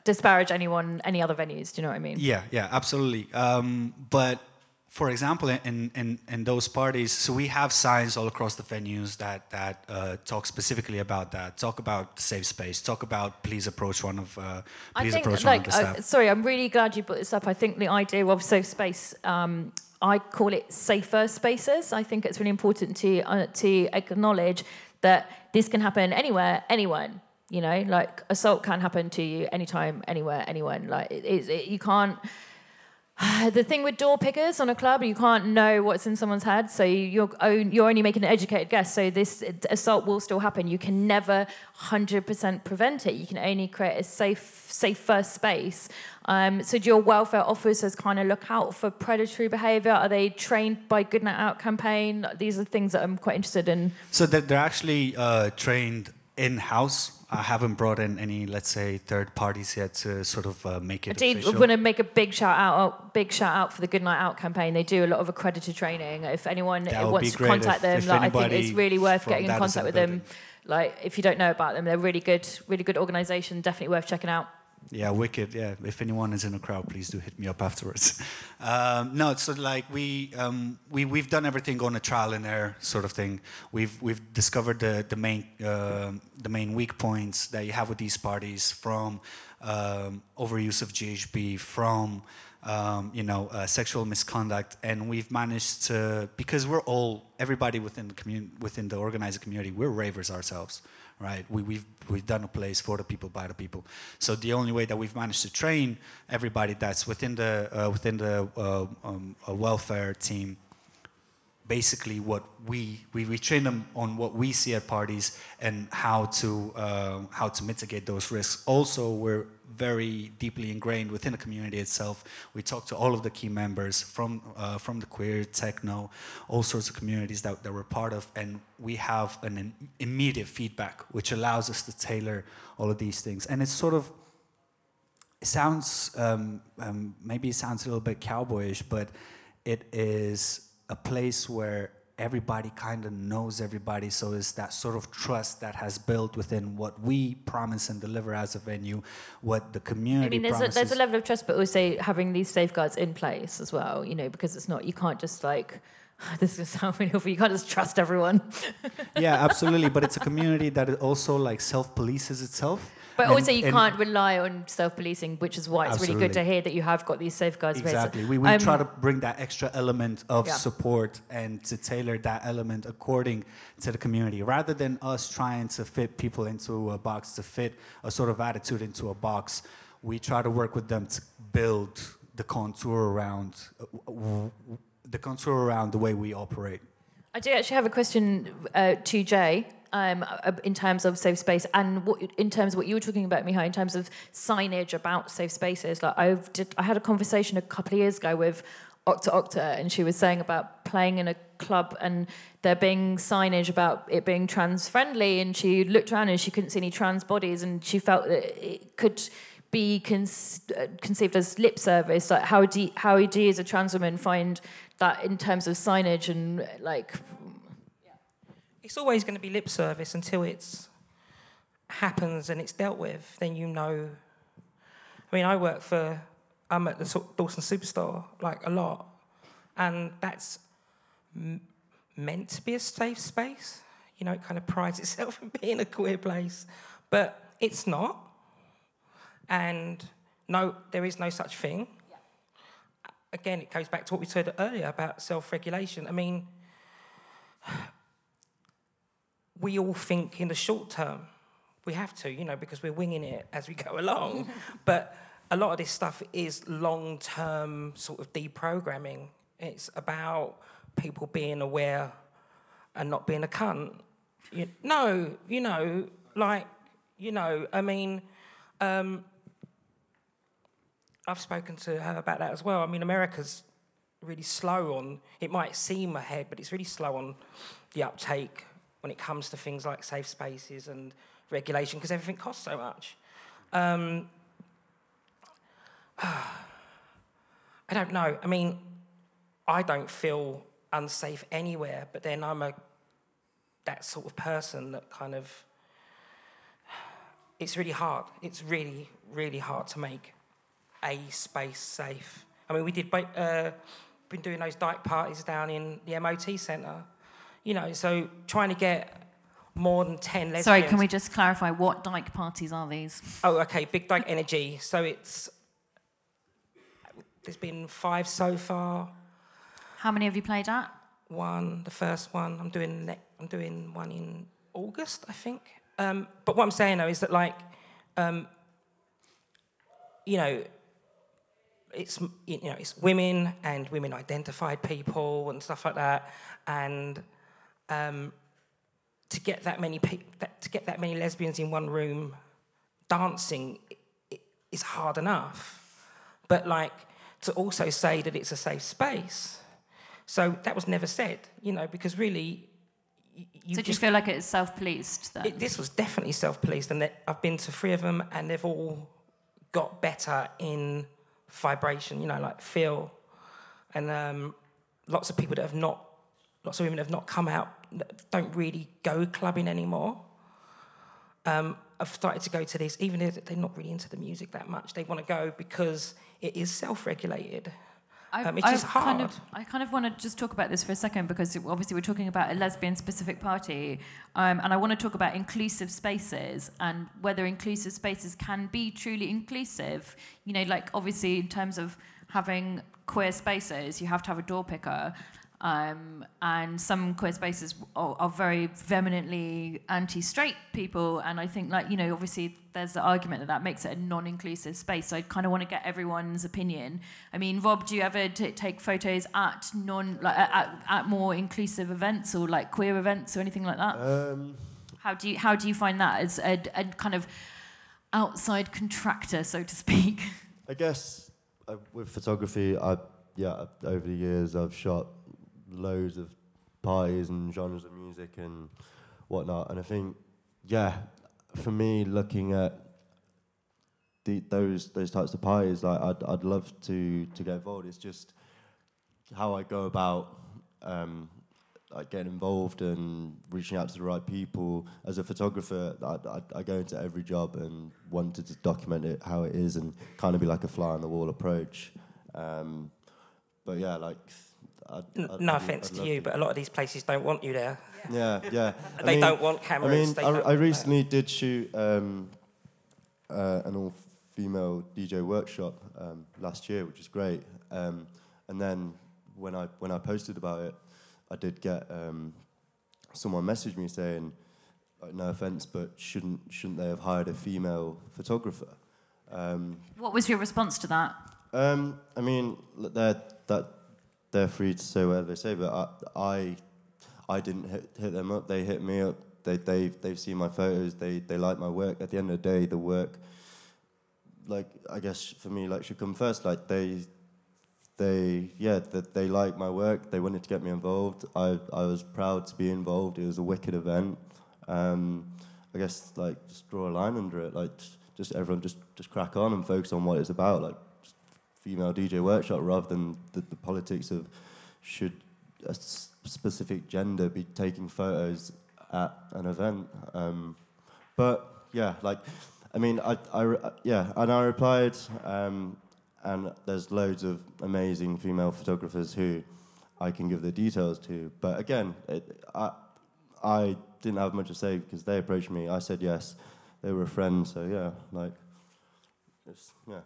disparage anyone any other venues do you know what i mean? Yeah yeah absolutely. Um, but for example, in, in, in those parties, so we have signs all across the venues that, that uh, talk specifically about that, talk about safe space, talk about please approach one of, uh, please think, approach like, one of the staff. Uh, sorry, I'm really glad you brought this up. I think the idea of safe space, um, I call it safer spaces. I think it's really important to, uh, to acknowledge that this can happen anywhere, anyone. You know, like assault can happen to you anytime, anywhere, anyone. Like it, it, it, you can't the thing with door pickers on a club, you can't know what's in someone's head, so you're you're only making an educated guess. So this assault will still happen. You can never 100% prevent it. You can only create a safe, safer space. Um, so do your welfare officers kind of look out for predatory behaviour? Are they trained by Good Night Out campaign? These are things that I'm quite interested in. So they're actually uh, trained in house I haven't brought in any, let's say, third parties yet to sort of uh, make it. I do want to make a big shout out, big shout out for the Good Night Out campaign. They do a lot of accredited training. If anyone wants to contact if, them, if like, I think it's really worth getting in contact with them. Like, if you don't know about them, they're really good, really good organisation. Definitely worth checking out. Yeah, wicked. Yeah, if anyone is in the crowd, please do hit me up afterwards. Um, no, so like we um, we we've done everything on a trial and error sort of thing. We've we've discovered the the main uh, the main weak points that you have with these parties from um, overuse of GHB, from um, you know uh, sexual misconduct, and we've managed to because we're all everybody within the community within the organized community, we're ravers ourselves right? We, we've, we've done a place for the people, by the people. So the only way that we've managed to train everybody that's within the, uh, within the uh, um, welfare team, basically what we, we, we train them on what we see at parties and how to, uh, how to mitigate those risks. Also, we're very deeply ingrained within the community itself. We talk to all of the key members from uh, from the queer, techno, all sorts of communities that, that we're part of, and we have an immediate feedback, which allows us to tailor all of these things. And it's sort of it sounds um, um, maybe it sounds a little bit cowboyish, but it is a place where everybody kind of knows everybody. So it's that sort of trust that has built within what we promise and deliver as a venue, what the community. I mean, there's a, there's a level of trust, but also having these safeguards in place as well. You know, because it's not you can't just like. This is sound really awful. You can't just trust everyone. yeah, absolutely. But it's a community that also like self polices itself. But and, also, you can't rely on self-policing, which is why it's absolutely. really good to hear that you have got these safeguards. Exactly. We, we um, try to bring that extra element of yeah. support and to tailor that element according to the community, rather than us trying to fit people into a box, to fit a sort of attitude into a box. We try to work with them to build the contour around the contour around the way we operate. I do actually have a question uh, to Jaye um, in terms of safe space and what, in terms of what you were talking about, Mihai, in terms of signage about safe spaces. Like I did, I had a conversation a couple of years ago with Octa Octa, and she was saying about playing in a club and there being signage about it being trans friendly, and she looked around and she couldn't see any trans bodies, and she felt that it could be con- uh, conceived as lip service. Like how do you, how do you as a trans woman find that in terms of signage and like it's always going to be lip service until it's happens and it's dealt with. Then you know. I mean, I work for I'm at the Dalston Superstore like a lot, and that's m- meant to be a safe space. You know, it kind of prides itself in being a queer place, but it's not. And no, there is no such thing. Again, it goes back to what we said earlier about self-regulation. I mean, we all think in the short term. We have to, you know, because we're winging it as we go along. but a lot of this stuff is long term sort of deprogramming. It's about people being aware and not being a cunt. You, no, you know, like, you know, I mean, um, I've spoken to her about that as well. I mean, America's really slow on, it might seem ahead, but it's really slow on the uptake when it comes to things like safe spaces and regulation because everything costs so much. Um, I don't know. I mean, I don't feel unsafe anywhere, but then I'm a that sort of person that kind of it's really hard. It's really, really hard to make a space safe. I mean, we did uh, been doing those dyke parties down in the MOT centre you know, so trying to get more than 10 lesbians. Sorry, can we just clarify what dyke parties are these? Oh, okay, Big Dyke Energy. So it's, there's been five so far. How many have you played at? One, the first one. I'm doing, ne- I'm doing one in August, I think. Um, but what I'm saying though is that, like, um, you know, it's you know it's women and women identified people and stuff like that, and um, to get that many pe- that, to get that many lesbians in one room dancing is hard enough. But like to also say that it's a safe space, so that was never said, you know, because really. You so do you just, feel like it's self-policed then? it, this was definitely self-policed, and that I've been to three of them, and they've all got better in vibration. You know, like feel, and um, lots of people that have not, lots of women have not come out, don't really go clubbing anymore. Um, have started to go to this, even if they're not really into the music that much. They want to go because it is self-regulated. I, Um, it's just Kind hard. of, I kind of want to just talk about this for a second because obviously we're talking about a lesbian specific party, um, and I want to talk about inclusive spaces and whether inclusive spaces can be truly inclusive. You know, like obviously in terms of having queer spaces, you have to have a door picker. Um, and some queer spaces are, are very vehemently anti-straight people, and I think, like you know, obviously there's the argument that that makes it a non-inclusive space. So I kind of want to get everyone's opinion. I mean, Rob, do you ever t- take photos at non, like at, at more inclusive events or like queer events or anything like that? Um, How do you how do you find that as a, a kind of outside contractor, so to speak? I guess uh, with photography, I yeah over the years I've shot loads of parties and genres of music and whatnot, and I think yeah, for me looking at the, those those types of parties, like I'd I'd love to to get involved. It's just how I go about. Um, like getting involved and reaching out to the right people. As a photographer, I, I, I go into every job and wanted to document it how it is and kind of be like a fly on the wall approach. Um, but yeah, like. I'd, N- I'd- no offense I'd to love you, but a lot of these places don't want you there. yeah, yeah. I They mean- don't want cameras. I mean, I, don't I want that. recently did shoot um, uh, an all-female DJ workshop um, last year, which is great. Um, and then when I when I posted about it, I did get um, someone message me saying, like, "No offense, but shouldn't shouldn't they have hired a female photographer?" Um, What was your response to that? um, I mean, l- they're that they're free to say whatever they say, but I I, I didn't hit, hit them up. They hit me up. They they they've seen my photos. They they like my work. At the end of the day, the work, like I guess for me, like should come first. Like they. They yeah that they like my work. They wanted to get me involved. I I was proud to be involved. It was a wicked event. Um, I guess like just draw a line under it. Like just everyone just just crack on and focus on what it's about. Like female DJ workshop rather than the, the politics of should a s- specific gender be taking photos at an event. Um, but yeah, like I mean, I, I yeah, and I replied, um, and there's loads of amazing female photographers who I can give the details to. But again, it, I I didn't have much to say because they approached me. I said yes. They were a friend, so yeah, like, it's, yeah.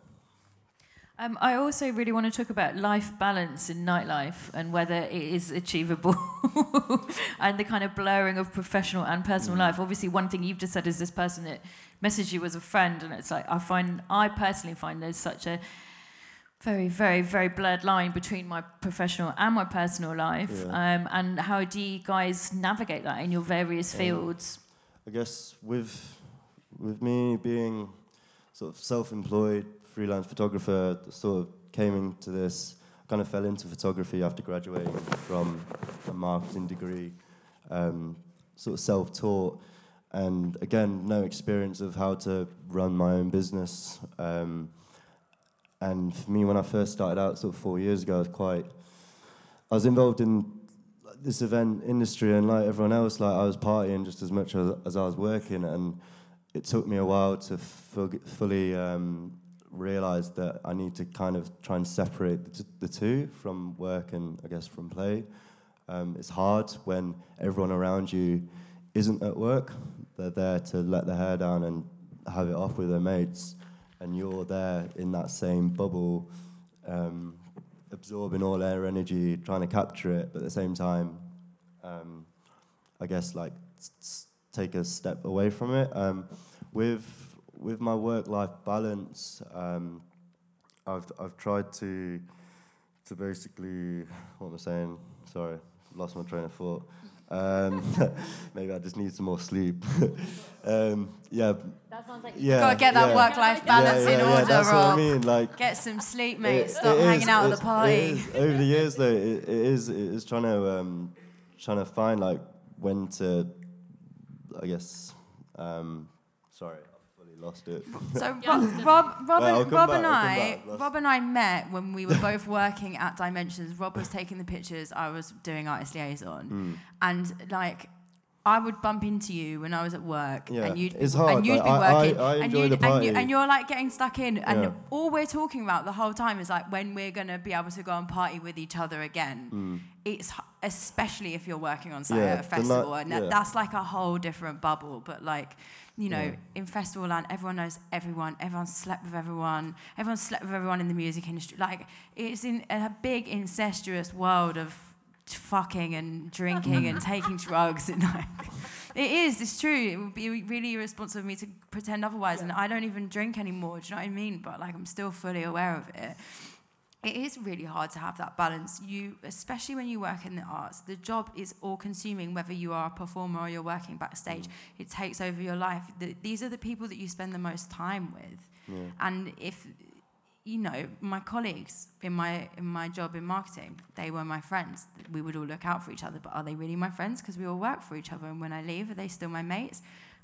Um, I also really want to talk about life balance in nightlife and whether it is achievable and the kind of blurring of professional and personal Mm. life. Obviously, one thing you've just said is this person that messaged you as a friend, and it's like I find, I personally find there's such a very, very, very blurred line between my professional and my personal life. Yeah. Um, and how do you guys navigate that in your various Um, fields? I guess with with me being sort of self-employed freelance photographer, sort of came into this, kind of fell into photography after graduating from a marketing degree, um, sort of self-taught, and again, no experience of how to run my own business. Um, and for me, when I first started out, sort of four years ago, I was quite, I was involved in this event industry, and like everyone else, like I was partying just as much as, as I was working, and it took me a while to fu- fully um, realize that I need to kind of try and separate the, t- the two from work and I guess from play. Um, it's hard when everyone around you isn't at work. They're there to let their hair down and have it off with their mates, and you're there in that same bubble, um, absorbing all their energy, trying to capture it, but at the same time, um, I guess like s- s- take a step away from it. Um, with with my work life balance, um, I've I've tried to to basically what am I saying? Sorry, lost my train of thought. Um, maybe I just need some more sleep. um, yeah. That sounds like yeah, Gotta get that yeah. work-life balance yeah, in order, That's what I mean. Like Get some sleep, mate. it- Stop it hanging is- out at the party. over the years, though, it, it is it is trying to um, trying to find like when to, I guess. Um, sorry, lost it. So Rob, Rob, Rob, Well, and, Rob back, and I'll come I, back. That's- Rob and I met when we were both working at Dimensions. Rob was taking the pictures, I was doing artist liaison, Hmm. and like. I would bump into you when I was at work, Yeah, and you'd it's be, hard, and you'd like, be I- I- working, I and, you'd, and, you, and you're like getting stuck in, and Yeah. all we're talking about the whole time is like when we're gonna be able to go and party with each other again. It's especially if you're working on say Hmm. Yeah, at a festival, night- and that, yeah. that's like a whole different bubble. But like, you know, Yeah. in festival land, everyone knows everyone. Everyone slept with everyone. Everyone slept with everyone in the music industry. Like, it's in a big incestuous world of fucking and drinking and taking drugs. And like, it is. It's true. It would be really irresponsible of me to pretend otherwise. And I don't even drink anymore. Do you know what I mean? But like, I'm still fully aware of it. It is really hard to have that balance. You, especially when you work in the arts, the job is all-consuming. Whether you are a performer or you're working backstage, mm. it takes over your life. The, these are the people that you spend the most time with. And if you know my colleagues in my in my job in marketing, they were my friends. We would all look out for each other. But are they really my friends? Because we all work for each other. And when I leave, are they still my mates?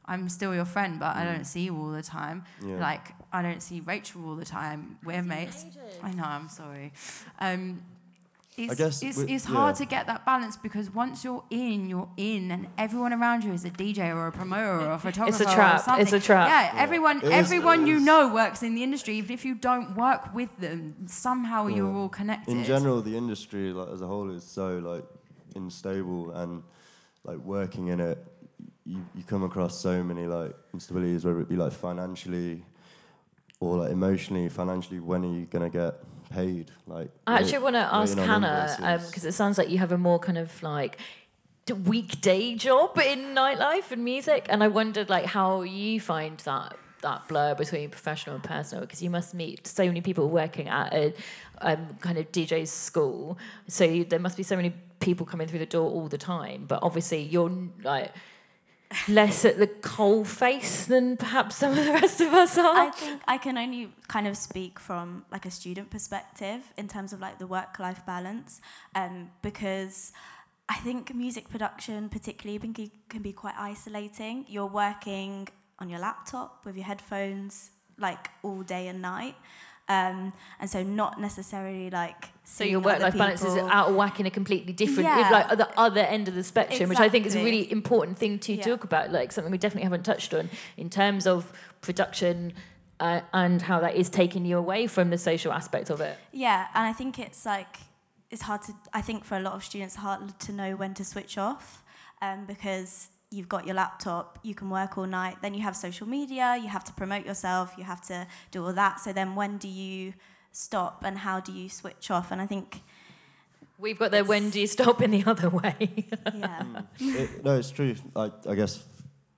I'm still your friend, but I don't see you all the time. Yeah. Like I don't see Rachael all the time. We're mates. I know. I'm sorry. Um, it's, guess it's, with- it's hard yeah. to get that balance because once you're in, you're in, and everyone around you is a DJ or a promoter or a photographer. Or trap. something. It's a trap. Yeah, everyone, It is- everyone it you is. know works in the industry. Even if you don't work with them, somehow you're all connected. in general, the industry like as a whole is so like unstable and like working in it, you, you come across so many like instabilities, whether it be like financially or like emotionally. Financially, when are you gonna get paid? Like I actually want to ask Hannah because it sounds like you have a more kind of like weekday job in nightlife and music, and I wondered like how you find that that blur between professional and personal because you must meet so many people working at a um, kind of DJ's school, so you, there must be so many people coming through the door all the time. But obviously, you're like less at the coal face than perhaps some of the rest of us are. I think I can only kind of speak from like a student perspective in terms of like the work-life balance, um, because I think music production, particularly, can be quite isolating. You're working on your laptop with your headphones like all day and night, um, and so not necessarily like. So your work-life balance is out of whack in a completely different, Yeah. like the other end of the spectrum, which I think is a really important thing to Yeah. talk about, like something we definitely haven't touched on in terms of production uh, and how that is taking you away from the social aspect of it. Yeah, and I think it's like it's hard to. I think for a lot of students, hard to know when to switch off, um, because you've got your laptop, you can work all night, then you have social media, you have to promote yourself, you have to do all that. So then, when do you stop, and how do you switch off? And I think, We've got the when do you stop in the other way. yeah, It, no, it's true. Like I guess,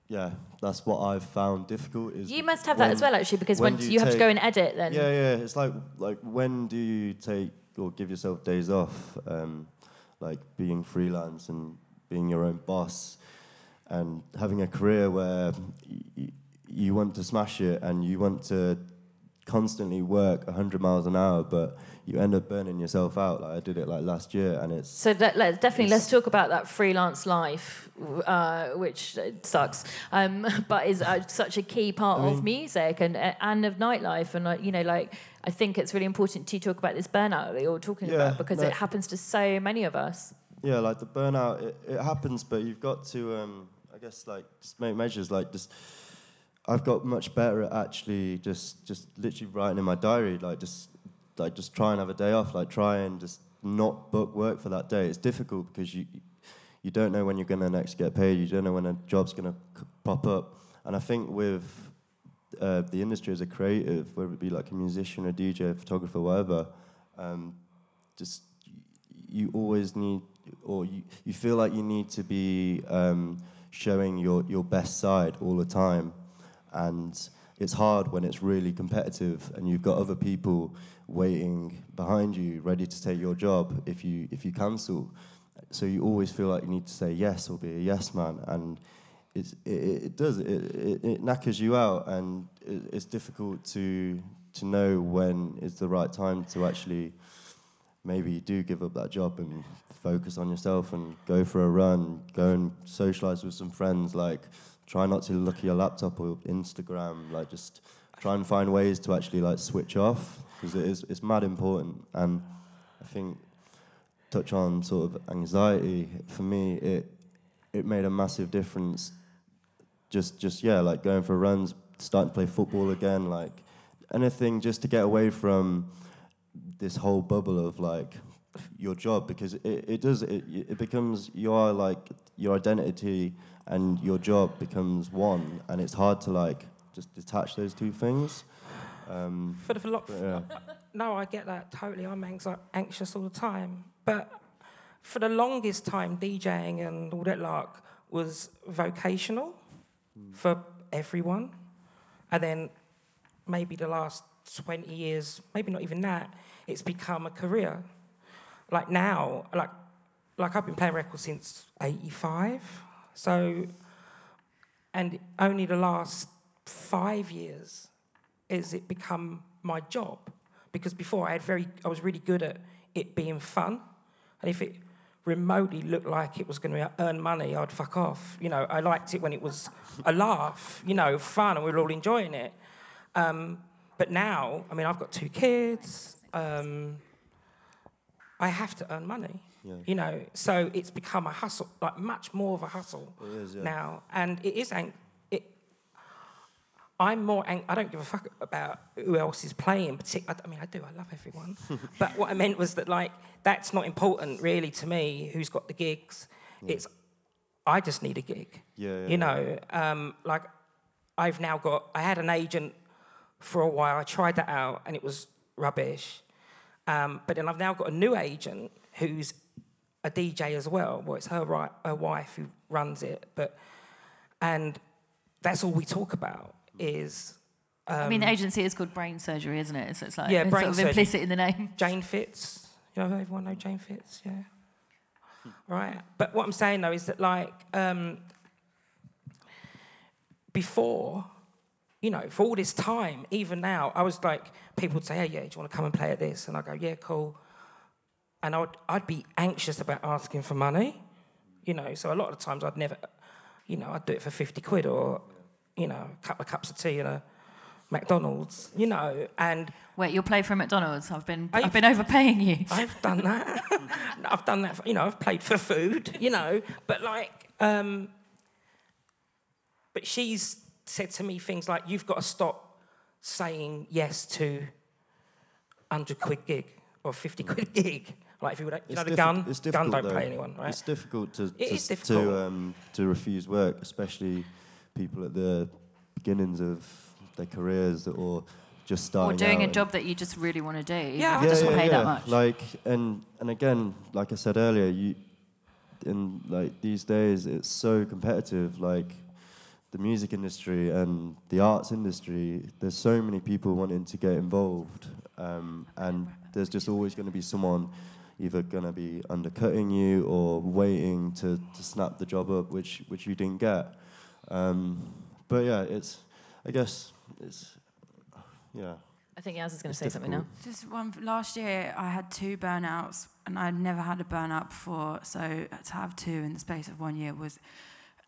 yeah, that's what I've found difficult. Is you must have that as well, actually, because when when, do you, you have to go and edit, then Yeah, yeah. It's like like when do you take or give yourself days off? Um, like being freelance and being your own boss, and having a career where y- you want to smash it and you want to constantly work 100 miles an hour, but you end up burning yourself out. Like I did it like last year, and it's So let, let, definitely It's- let's talk about that freelance life, uh, which uh, sucks, um, but is uh, such a key part I of music and uh, and of nightlife. And like you know, like I think it's really important to talk about this burnout that you're talking Yeah, about because no. it happens to so many of us. Yeah, like the burnout, it, it happens, but you've got to, um, I guess, like just make measures. Like just, I've got much better at actually just, just literally writing in my diary, like just, like just try and have a day off, like try and just not book work for that day. It's difficult because you, you don't know when you're gonna next get paid. You don't know when a job's gonna c- pop up. And I think with uh, the industry as a creative, whether it be like a musician, a DJ, a photographer, whatever, um, just you always need, or you, you feel like you need to be um, showing your, your best side all the time. And it's hard when it's really competitive and you've got other people waiting behind you, ready to take your job if you if you cancel. So you always feel like you need to say yes or be a yes man, and it, it does it, it, it knackers you out, and it, it's difficult to to know when is the right time to actually maybe you do give up that job and focus on yourself and go for a run, go and socialize with some friends, like try not to look at your laptop or Instagram, like just try and find ways to actually like switch off because it is it's mad important. And I think touch on sort of anxiety for me it it made a massive difference. Just just yeah like going for runs starting to play football again like anything just to get away from this whole bubble of like your job because it, it does it, it becomes your like your identity and your job becomes one and it's hard to like just detach those two things um, For the lot, yeah. no, I get that totally. I'm anxi- anxious all the time. But for the longest time, DJing and all that lark was vocational for everyone. And then maybe the last 20 years, maybe not even that, it's become a career. Like now, like, like I've been playing records since 85. So, and only the last five years is it become my job because before I had very I was really good at it being fun and if it remotely looked like it was going to earn money I'd fuck off you know I liked it when it was a laugh you know fun and we were all enjoying it um, but now I mean I've got two kids um, I have to earn money Yeah. you know so it's become a hustle like much more of a hustle is, yeah. now and it is ang- it I'm more. Ang- I don't give a fuck about who else is playing. Partic- I, mean, I do. I love everyone. but what I meant was that like that's not important really to me. Who's got the gigs? It's I just need a gig. Yeah, yeah, you know, um, like I've now got. I had an agent for a while. I tried that out and it was rubbish. Um, but then I've now got a new agent who's a DJ as well. Well, it's her right, her wife who runs it. But and that's all we talk about is I mean, the agency is called brain surgery, isn't it? So it's like Yeah, it's brain sort of surgery. implicit in the name. Jane Fitz. You know, everyone know Jane Fitz, yeah. Right. But what I'm saying though is that like um, before, you know, for all this time, even now, I was like, people would say, "Hey, yeah, do you want to come and play at this?" And I go, "Yeah, cool." And I'd I'd be anxious about asking for money, you know. So a lot of the times I'd never, you know, I'd do it for fifty quid or, you know, a couple of cups of tea and a McDonald's, you know, and Wait, you'll play for McDonald's. I've been I've- I've been overpaying you. I've done that. I've done that. For, you know, I've played for food. You know, but like, um, but she's said to me things like, "You've got to stop saying yes to hundred quid gig or fifty quid gig." Like if you would, you know, the diffi- gun, it's gun difficult, don't though. pay anyone, right? It's difficult to It to, is difficult. to um to refuse work, especially people at the beginnings of their careers or just starting. Or starting doing a job that you just really want to do. even Yeah. if it yeah, doesn't yeah, pay yeah. that much. Like and and again, like I said earlier, you in like these days it's so competitive. Like the music industry and the arts industry, there's so many people wanting to get involved, um, and there's just always going to be someone either going to be undercutting you or waiting to, to snap the job up, which which you didn't get. Um, but yeah, it's I guess it's yeah. I think Yaz is going to It's say something now. Just one. Last year, I had two burnouts, and I'd never had a burnout before. So to have two in the space of one year was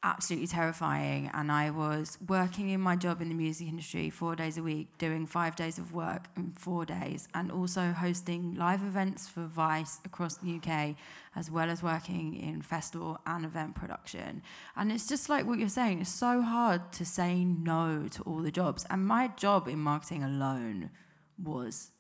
absolutely terrifying. And I was working in my job in the music industry four days a week, doing five days of work in four days, and also hosting live events for Vice across the UK, as well as working in festival and event production. And it's just like what you're saying, it's so hard to say no to all the jobs. And my job in marketing alone was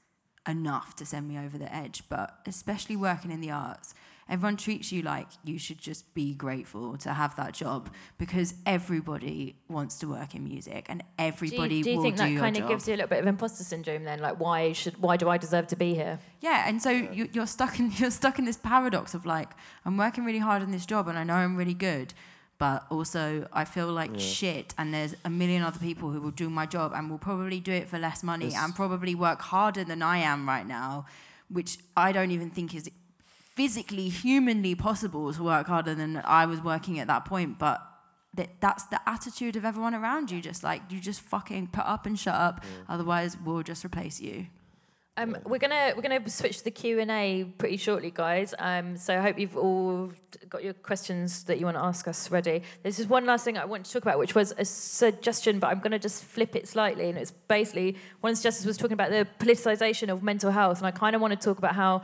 enough to send me over the edge. But especially working in the arts, everyone treats you like you should just be grateful to have that job because everybody wants to work in music and everybody Do everybody you, do you will think do that your kind job. of gives you a little bit of imposter syndrome then? Like, why should, why do I deserve to be here? Yeah, and so you, you're stuck in you're stuck in this paradox of like I'm working really hard in this job and I know I'm really good, but also I feel like shit, and there's a million other people who will do my job and will probably do it for less money It's- and probably work harder than I am right now, which I don't even think is physically, humanly possible to work harder than I was working at that point. But that, that's the attitude of everyone around you. Just like you just fucking put up and shut up, otherwise we'll just replace you. Um, we're gonna we're gonna switch to the Q and A pretty shortly, guys. Um, so I hope you've all got your questions that you want to ask us ready. This is one last thing I want to talk about, which was a suggestion, but I'm gonna just flip it slightly, and it's basically one of the suggestions was talking about the politicization of mental health, and I kind of want to talk about how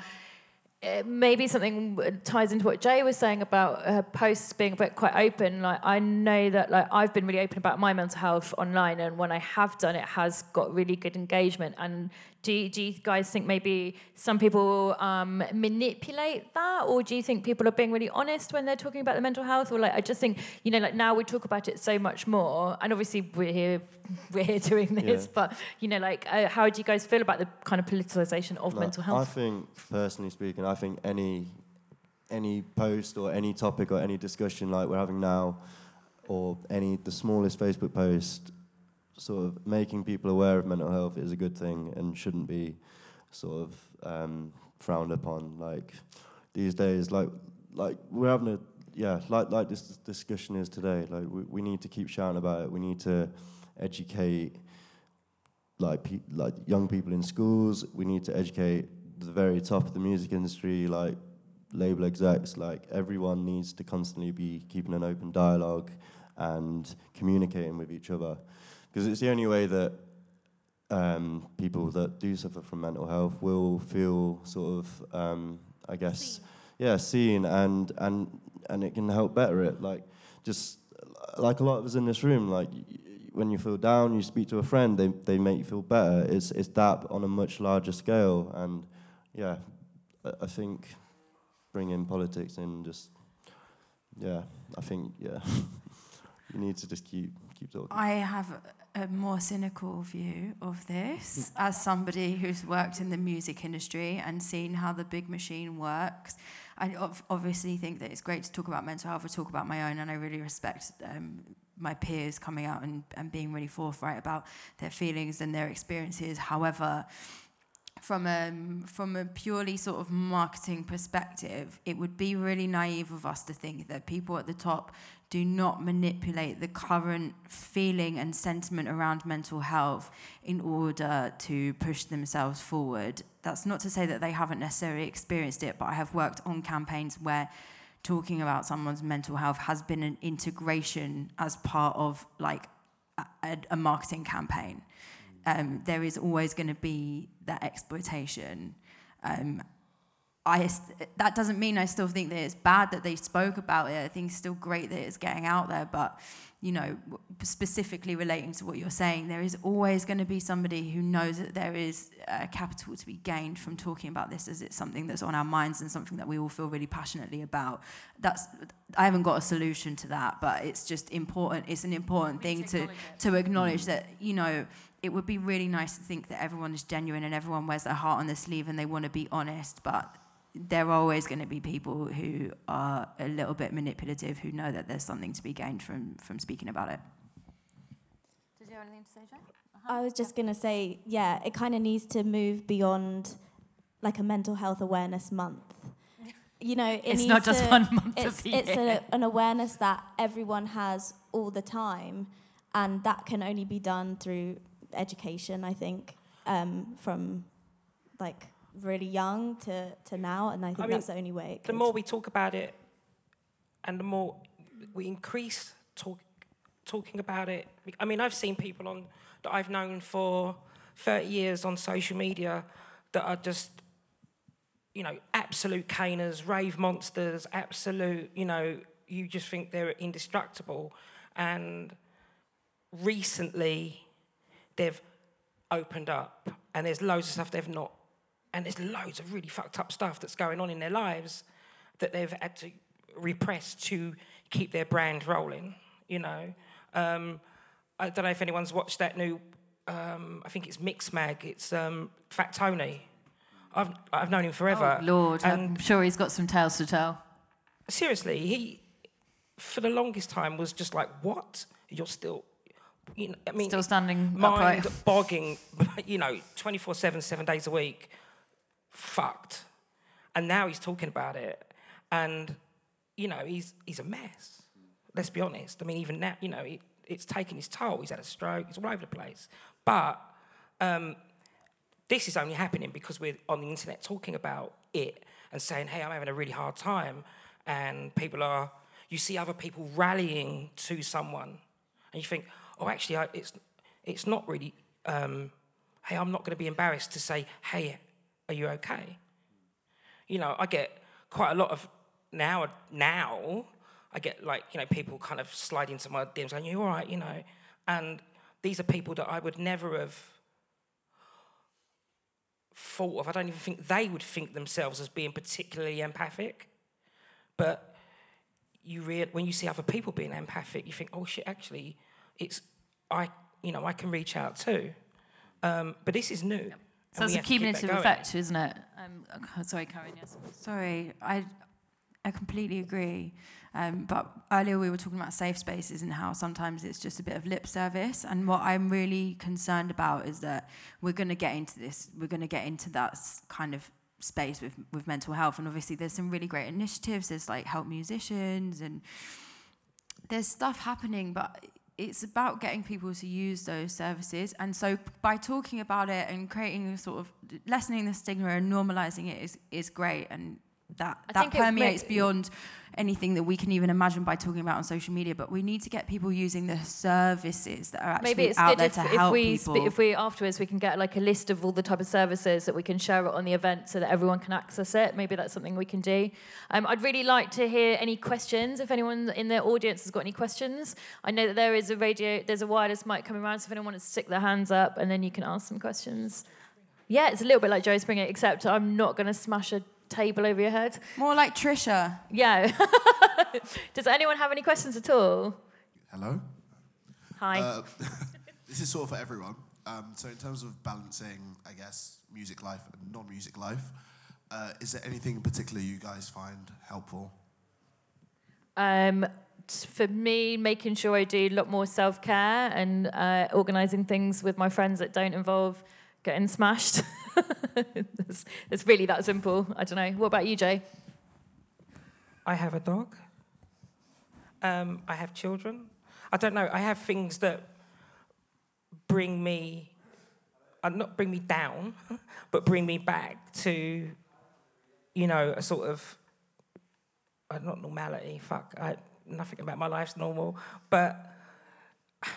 maybe something ties into what Jaye was saying about her posts being a bit quite open. Like I know that like I've been really open about my mental health online, and when I have done it, has got really good engagement. And do you, do you guys think maybe some people um, manipulate that, or do you think people are being really honest when they're talking about the mental health? Or like I just think you know like now we talk about it so much more, and obviously we're here we're here doing this, Yeah. but you know like uh, how do you guys feel about the kind of politicization of Like, mental health? I think, personally speaking, I think any any post or any topic or any discussion like we're having now, or any the smallest Facebook post, sort of making people aware of mental health is a good thing and shouldn't be sort of um, frowned upon. Like these days, like like we're having a yeah, like like this discussion is today. Like we, we need to keep shouting about it. We need to educate like pe- like young people in schools. We need to educate the very top of the music industry, like label execs. Like everyone needs to constantly be keeping an open dialogue and communicating with each other, because it's the only way that um, people that do suffer from mental health will feel sort of, um, I guess, yeah, seen and and and it can help better it. Like just like a lot of us in this room, like when you feel down, you speak to a friend, they they make you feel better. It's it's that on a much larger scale, and yeah, I, I think bringing politics in just yeah, I think yeah, you need to just keep keep talking. I have a more cynical view of this as somebody who's worked in the music industry and seen how the big machine works. I obviously think that it's great to talk about mental health or talk about my own, and I really respect um, my peers coming out and, and being really forthright about their feelings and their experiences. However, from a from a purely sort of marketing perspective, it would be really naive of us to think that people at the top do not manipulate the current feeling and sentiment around mental health in order to push themselves forward. That's not to say that they haven't necessarily experienced it, but I have worked on campaigns where talking about someone's mental health has been an integration as part of like a, a, a marketing campaign. Um, there is always going to be that exploitation. Um, I, that doesn't mean I still think that it's bad that they spoke about it. I think it's still great that it's getting out there. But, you know, specifically relating to what you're saying, there is always going to be somebody who knows that there is uh, capital to be gained from talking about this as it's something that's on our minds and something that we all feel really passionately about. That's, I haven't got a solution to that, but it's just important. It's an important thing to, to acknowledge that, you know, it would be really nice to think that everyone is genuine and everyone wears their heart on their sleeve and they want to be honest, but there are always going to be people who are a little bit manipulative who know that there's something to be gained from from speaking about it. Did you have anything to say, Jaye? I was just going to say, yeah, it kind of needs to move beyond like a mental health awareness month. You know, it It's needs not just to- one month of It's, the it's year. a, an awareness that everyone has all the time, and that can only be done through education. I think um, from like really young to, to now, and I think mean, that's the only way. The more we talk about it and the more we increase talk, talking about it i mean i've seen people on that i've known for 30 years on social media that are just you know absolute caners rave monsters absolute you know you just think they're indestructible and recently they've opened up and there's loads of stuff they've not and there's loads of really fucked up stuff that's going on in their lives that they've had to repress to keep their brand rolling you know um, i don't know if anyone's watched that new um, i think it's Mixmag it's um, fat tony I've, I've known him forever Oh, Lord, and I'm sure he's got some tales to tell. seriously, he for the longest time was just like, what? You're still, you know, I mean, Still standing mind upright. bogging, you know, 24 7, seven days a week, fucked. And now he's talking about it. And, you know, he's, he's a mess. Let's be honest. I mean, even now, you know, it, it's taken his toll. He's had a stroke, he's all over the place. But um, this is only happening because we're on the internet talking about it and saying, hey, I'm having a really hard time. And people are, you see other people rallying to someone. And you think, oh, actually, I, it's, it's not really, um, hey, I'm not going to be embarrassed to say, hey, are you okay? You know, I get quite a lot of now, now, I get like, you know, people kind of slide into my DMs saying, you all right, you know? And these are people that I would never have thought of. I don't even think they would think themselves as being particularly empathic. But you rea- when you see other people being empathic, you think, oh shit, actually, it's I, you know, I can reach out too. Um, but this is new. So it's a have that cumulative effect, isn't it? Um, sorry, Karen. Yes. Sorry, I I completely agree. Um, but earlier we were talking about safe spaces and how sometimes it's just a bit of lip service. And what I'm really concerned about is that we're going to get into this. We're going to get into that kind of space with with mental health. And obviously, there's some really great initiatives. There's like help musicians and there's stuff happening, but it's about getting people to use those services. And so by talking about it and creating a sort of lessening the stigma and normalizing it is, is great. And that, I that think it may- permeates beyond anything that we can even imagine by talking about on social media. But we need to get people using the services that are actually Maybe it's out good there if, to if help we people. if we afterwards we can get like a list of all the type of services that we can share it on the event so that everyone can access it. Maybe that's something we can do. Um, I'd really like to hear any questions. If anyone in the audience has got any questions, I know that there is a radio, there's a wireless mic coming around. So if anyone wants to stick their hands up, and then you can ask some questions. Yeah, it's a little bit like Joe Springer, except I'm not going to smash a table over your head. More like Trisha. Yeah. Does anyone have any questions at all? Hello. Hi. Uh, this is sort of for everyone. Um, so, in terms of balancing, I guess, music life and non-music life, uh, is there anything in particular you guys find helpful? Um, for me, making sure I do a lot more self care and uh, organising things with my friends that don't involve getting smashed. it's, it's really that simple. I don't know. What about you, Jaye? I have a dog. Um, I have children. I don't know. I have things that bring me, uh, not bring me down, but bring me back to, you know, a sort of, uh, not normality. Fuck, I, nothing about my life's normal. But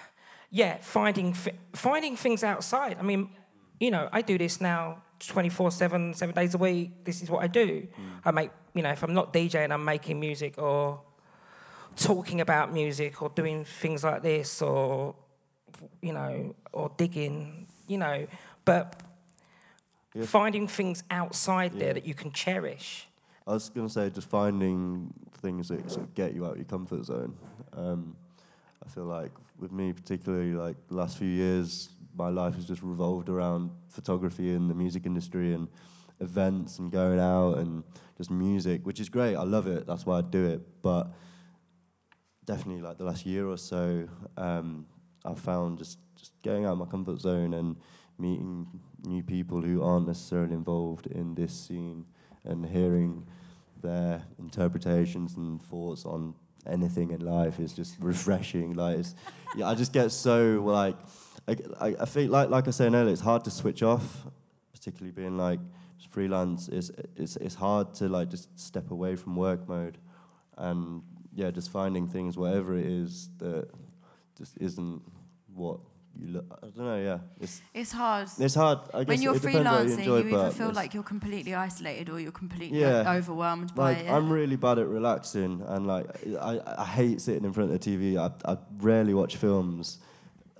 yeah, finding fi- finding things outside. I mean, you know, I do this now 24 7, seven days a week. This is what I do. I make, you know, if I'm not DJing, I'm making music or talking about music or doing things like this or, you know, or digging, you know. But Yeah. finding things outside Yeah. there that you can cherish. I was going to say just finding things that sort of get you out of your comfort zone. Um, I feel like with me particularly, like the last few years, my life has just revolved around photography and the music industry and events and going out and just music, which is great. I love it. That's why I do it. But definitely, like the last year or so, um, I've found just just getting out of my comfort zone and meeting new people who aren't necessarily involved in this scene and hearing their interpretations and thoughts on anything in life is just refreshing. Like, yeah, I just get so like, I, I, feel like like I saying earlier, it's hard to switch off, particularly being like freelance. It's it's it's hard to like just step away from work mode, and yeah, just finding things whatever it is that just isn't what you look. I don't know. Yeah, it's It's hard. it's hard. I guess when you're it depends what freelancing, you, enjoy, you either but feel it's- like you're completely isolated or you're completely Yeah. overwhelmed by like it. I'm really bad at relaxing, and like I, I hate sitting in front of the TV. I, I rarely watch films.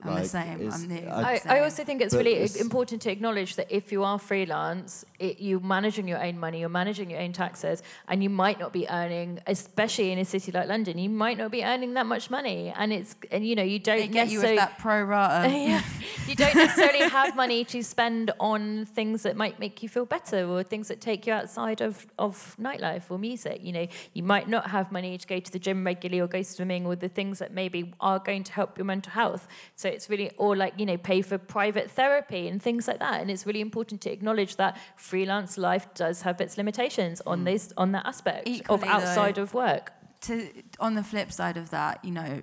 I'm the same. I'm the I- I, I also think it's But really it's- important to acknowledge that if you are freelance, it, you're managing your own money, you're managing your own taxes, and you might not be earning, especially in a city like London, you might not be earning that much money, and it's and you know you don't they get you with necessarily that pro rata. yeah. you don't necessarily have money to spend on things that might make you feel better or things that take you outside of, of nightlife or music. You know, you might not have money to go to the gym regularly or go swimming or the things that maybe are going to help your mental health. So it's really, or like, you know, pay for private therapy and things like that. And it's really important to acknowledge that freelance life does have its limitations on mm. this, on that aspect of Equally, though, outside of work. to on the flip side of that, you know,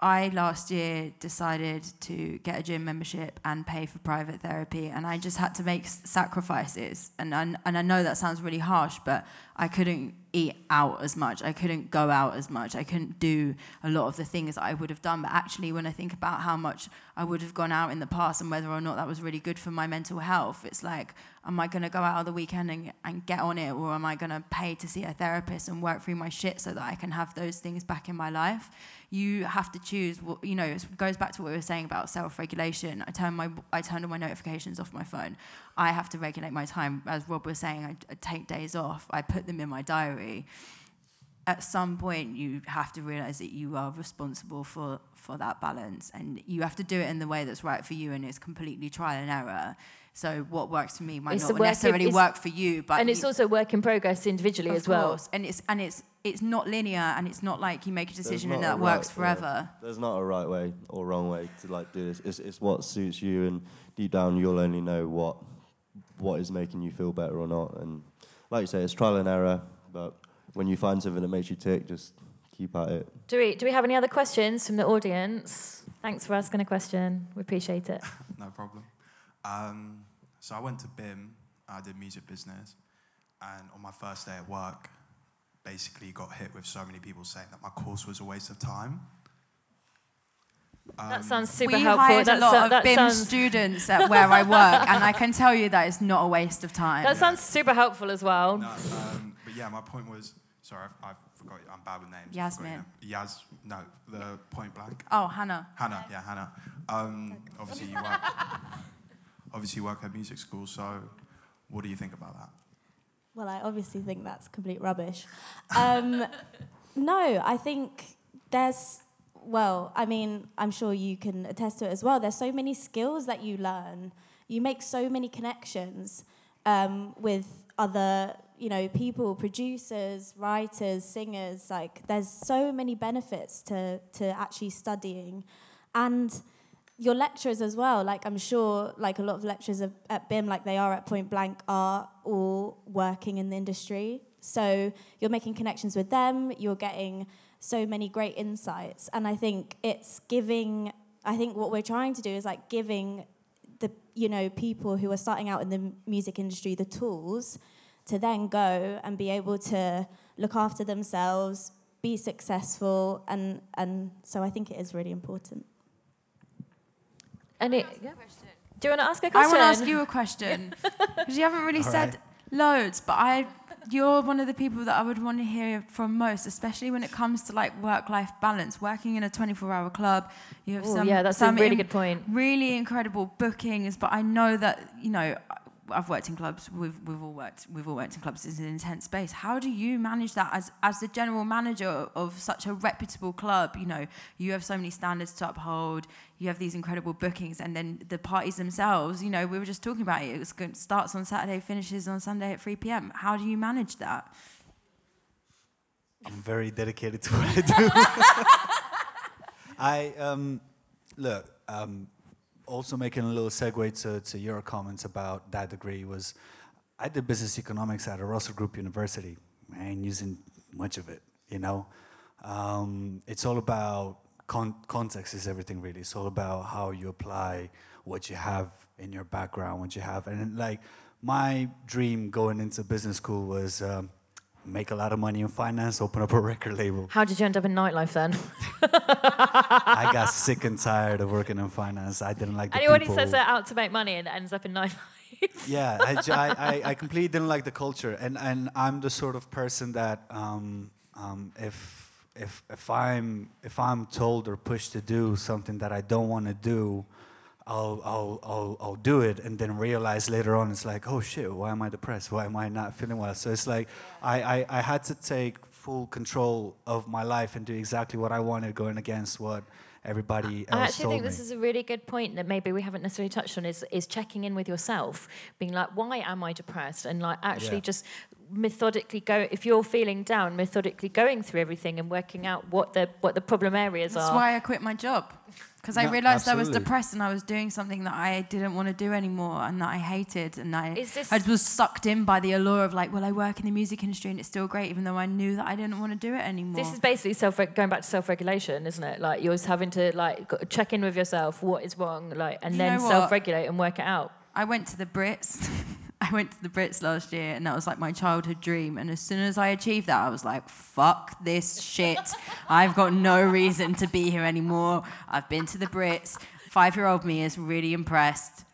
I last year decided to get a gym membership and pay for private therapy, and I just had to make s- sacrifices. And I, and I know that sounds really harsh, but I couldn't eat out as much. I couldn't go out as much. I couldn't do a lot of the things I would have done. But actually, when I think about how much I would have gone out in the past and whether or not that was really good for my mental health, it's like, am I going to go out on the weekend and, and get on it, or am I going to pay to see a therapist and work through my shit so that I can have those things back in my life? You have to choose. What, you know, it goes back to what we were saying about self-regulation. I turn my I turn all my notifications off my phone. I have to regulate my time. As Rob was saying, I, I take days off. I put them in my diary. At some point, you have to realize that you are responsible for for that balance, and you have to do it in the way that's right for you, and it's completely trial and error. So what works for me might It's not work in- necessarily work for you, but and it's you- also work in progress individually of as well. course. And it's and it's it's not linear, and it's not like you make a decision and not that a works right- forever. yeah, there's not a right way or wrong way to like do this. It's, it's what suits you, and deep down you'll only know what what is making you feel better or not. And like you say, it's trial and error. But when you find something that makes you tick, just keep at it. Do we do we have any other questions from the audience? Thanks for asking a question. We appreciate it. No problem. Um, so I went to BIMM. I did music business, and on my first day at work, basically got hit with so many people saying that my course was a waste of time. That sounds super we helpful. hired That a lot so- of that BIMM sounds students at where I work, and I can tell you that it's not a waste of time. that sounds super helpful as well. No, um, but yeah, my point was. Sorry, I, I forgot. I'm bad with names. I forgot Yasmine. name. Yas. No, the point blank. Oh, Hannah. Hannah. Yeah, Hannah. Um, obviously you work. obviously you work at music school. So, what do you think about that? Well, I obviously think that's complete rubbish. Um, no, I think there's, well, I mean, I'm sure you can attest to it as well. There's so many skills that you learn. You make so many connections um, with other, you know, people, producers, writers, singers. Like, there's so many benefits to, to actually studying. And your lecturers as well like i'm sure like a lot of lecturers at- BIMM like they are at point blank are all working in the industry so you're making connections with them you're getting so many great insights and i think it's giving i think what we're trying to do is like giving the you know people who are starting out in the music industry the tools to then go and be able to look after themselves be successful and and so i think it is really important Any, yeah. Do you want to ask a I question? I want to ask you a question because you haven't really All said loads, but I, you're one of the people that I would want to hear from most, especially when it comes to like work-life balance. Working in a 24-hour club, you have Ooh, some yeah, that's a really good point. Really incredible bookings, but I know that you know. I've worked in clubs. We've we've all worked. We've all worked in clubs. It's an intense space. How do you manage that as as the general manager of such a reputable club? You know, you have so many standards to uphold. You have these incredible bookings, and then the parties themselves. You know, we were just talking about it. It good, starts on Saturday, finishes on Sunday at 3 p.m. How do you manage that? I'm very dedicated to what I do. I um, look. Um, also making a little segue to, to your comments about that degree was, I did business economics at a Russell Group University. Ain't using much of it, you know. Um, it's all about con- context is everything really. It's all about how you apply what you have in your background, what you have, and like my dream going into business school was. Um, make a lot of money in finance, open up a record label. How did you end up in nightlife then? I got sick and tired of working in finance. I didn't like the Anyone who says they're out to make money and ends up in nightlife. yeah, I completely didn't like the culture, and, and I'm the sort of person that um, um, if if if I'm if I'm told or pushed to do something that I don't want to do, I'll, I'll I'll I'll do it, and then realize later on it's like, oh shit, why am I depressed? Why am I not feeling well? So it's like I, I, I had to take full control of my life and do exactly what I wanted, going against what everybody else I actually told think me. this is a really good point that maybe we haven't necessarily touched on is is checking in with yourself, being like, why am I depressed? And like actually Yeah. just methodically go if you're feeling down, methodically going through everything and working out what the what the problem areas That's are. That's why I quit my job. Because I No, realized I was depressed and I was doing something that I didn't want to do anymore and that I hated. And I, Is this- I was sucked in by the allure of like, well, I work in the music industry and it's still great, even though I knew that I didn't want to do it anymore. This is basically self going back to self regulation, isn't it? Like you're just having to like check in with yourself, what is wrong, like, and You then self regulate and work it out. I went to the Brits. I went to the Brits last year, and that was like my childhood dream. And as soon as I achieved that, I was like, "Fuck this shit! I've got no reason to be here anymore. I've been to the Brits. Five-year-old me is really impressed.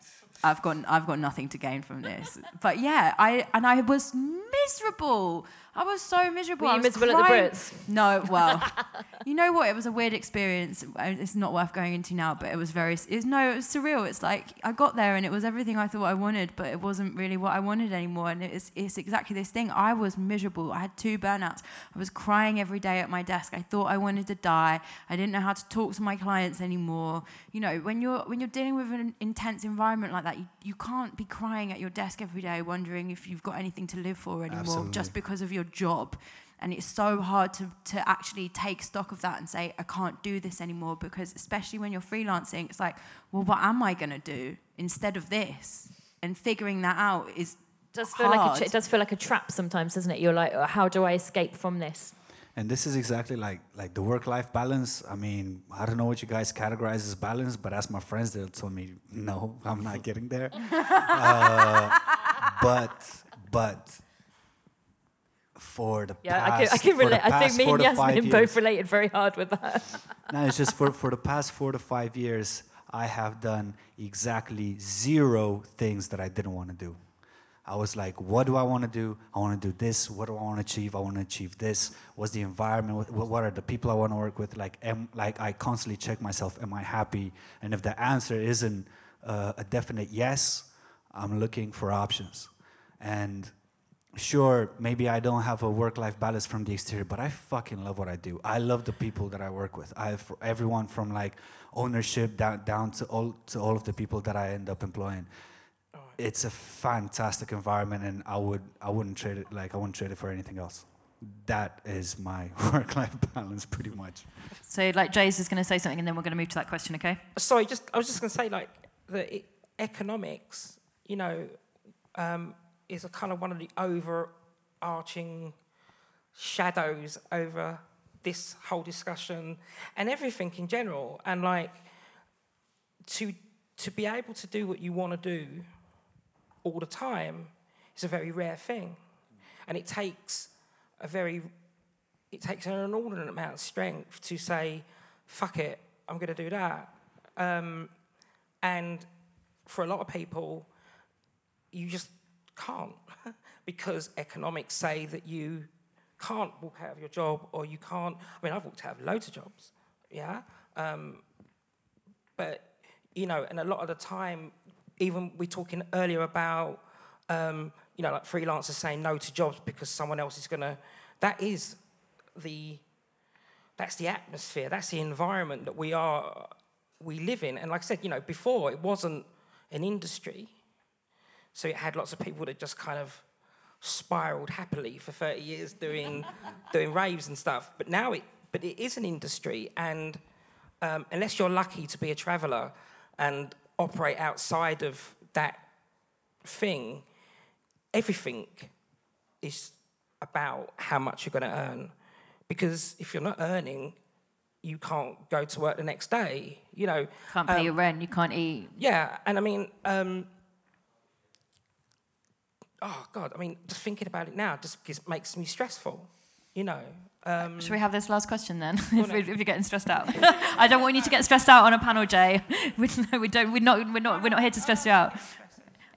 I've got I've got nothing to gain from this. But yeah, I and I was miserable. I was so miserable. Were I you was miserable at the. Brits? No, well, you know what? It was a weird experience. It's not worth going into now, but it was very. It's no, it was surreal. It's like I got there and it was everything I thought I wanted, but it wasn't really what I wanted anymore. And it's it's exactly this thing. I was miserable. I had two burnouts. I was crying every day at my desk. I thought I wanted to die. I didn't know how to talk to my clients anymore. You know, when you're when you're dealing with an intense environment like that, you, you can't be crying at your desk every day wondering if you've got anything to live for anymore Absolutely. just because of your job. And it's so hard to, to actually take stock of that and say, I can't do this anymore because, especially when you're freelancing, it's like, well, what am I going to do instead of this? And figuring that out is does feel like a hard. it does feel like a trap sometimes, doesn't it? You're like, "Oh, how do I escape from this? And this is exactly like like the work-life balance. I mean, I don't know what you guys categorize as balance, but as my friends, they'll tell me, no, I'm not getting there. uh, but but for the Yeah, past, I can, I can relate. I think me and Yasmine both related very hard with that. no, it's just for, for the past four to five years, I have done exactly zero things that I didn't want to do. I was like, what do I want to do? I want to do this. What do I want to achieve? I want to achieve this. What's the environment? What, what are the people I want to work with? Like, am, like I constantly check myself, am I happy? And if the answer isn't uh, a definite yes, I'm looking for options. And sure, maybe I don't have a work-life balance from the exterior, but I fucking love what I do. I love the people that I work with. I have everyone from like ownership down down to all to all of the people that I end up employing. It's a fantastic environment, and I would I wouldn't trade it like I wouldn't trade it for anything else. That is my work-life balance, pretty much. So, like, Jaye's is going to say something, and then we're going to move to that question, okay? Sorry, just I was just going to say, like, the economics, you know, um, is a kind of one of the overarching shadows over this whole discussion and everything in general. And like, to to be able to do what you want to do all the time is a very rare thing, and it takes a very it takes an inordinate amount of strength to say, "Fuck it, I'm going to do that." Um, and for a lot of people, you just can't because economics say that you can't walk out of your job or you can't. I mean, I've walked out of loads of jobs, yeah. Um, but you know, and a lot of the time, even we're talking earlier about, um, you know, like freelancers saying no to jobs because someone else is gonna. That is the. That's the atmosphere. That's the environment that we are, we live in. And like I said, you know, before it wasn't an industry, so it had lots of people that just kind of spiraled happily for 30 years doing doing raves and stuff. But now it but it is an industry and um, unless you're lucky to be a traveller and operate outside of that thing, everything is about how much you're going to earn. Because if you're not earning, you can't go to work the next day. You know, Can't pay um, your rent, you can't eat. yeah, and I mean, um, oh God, I mean, just thinking about it now just gives, makes me stressful. You know. Um, Should we have this last question then? if, we- if you're getting stressed out, I don't want you to get stressed out on a panel, Jaye. We, no, we don't. We're not. We're not. We're not here to stress you out.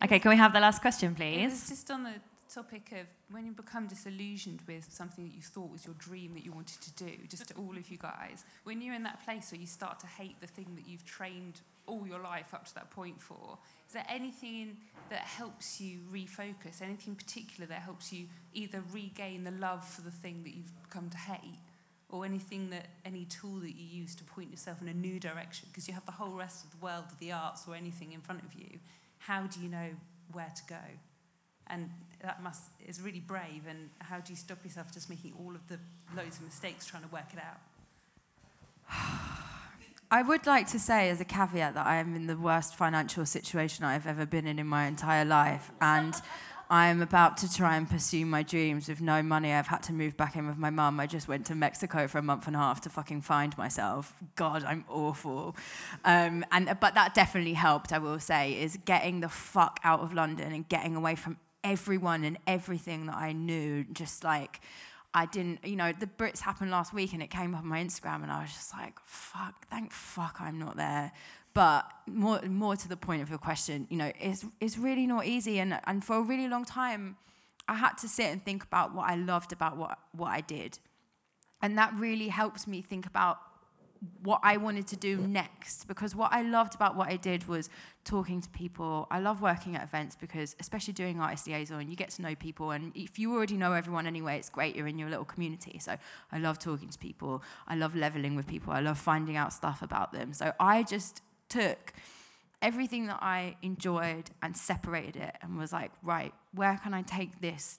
Okay, can we have the last question, please? was just on the topic of when you become disillusioned with something that you thought was your dream that you wanted to do, just to all of you guys, when you're in that place where you start to hate the thing that you've trained all your life up to that point for, is there anything that helps you refocus, anything particular that helps you either regain the love for the thing that you've come to hate, or anything that any tool that you use to point yourself in a new direction because you have the whole rest of the world of the arts or anything in front of you how do you know where to go and that must is really brave and how do you stop yourself just making all of the loads of mistakes trying to work it out I would like to say, as a caveat, that I am in the worst financial situation I've ever been in in my entire life. And I'm about to try and pursue my dreams with no money. I've had to move back in with my mum. I just went to Mexico for a month and a half to fucking find myself. God, I'm awful. Um, and, but that definitely helped, I will say, is getting the fuck out of London and getting away from everyone and everything that I knew. Just like, I didn't, you know, the Brits happened last week and it came up on my Instagram and I was just like, fuck, thank fuck I'm not there. But more, more to the point of your question, you know, it's, it's really not easy. And, and for a really long time, I had to sit and think about what I loved about what, what I did. And that really helped me think about what I wanted to do next because what I loved about what I did was talking to people. I love working at events because, especially doing artist liaison, you get to know people. And if you already know everyone anyway, it's great. You're in your little community. So I love talking to people. I love leveling with people. I love finding out stuff about them. So I just took everything that I enjoyed and separated it and was like, right, where can I take this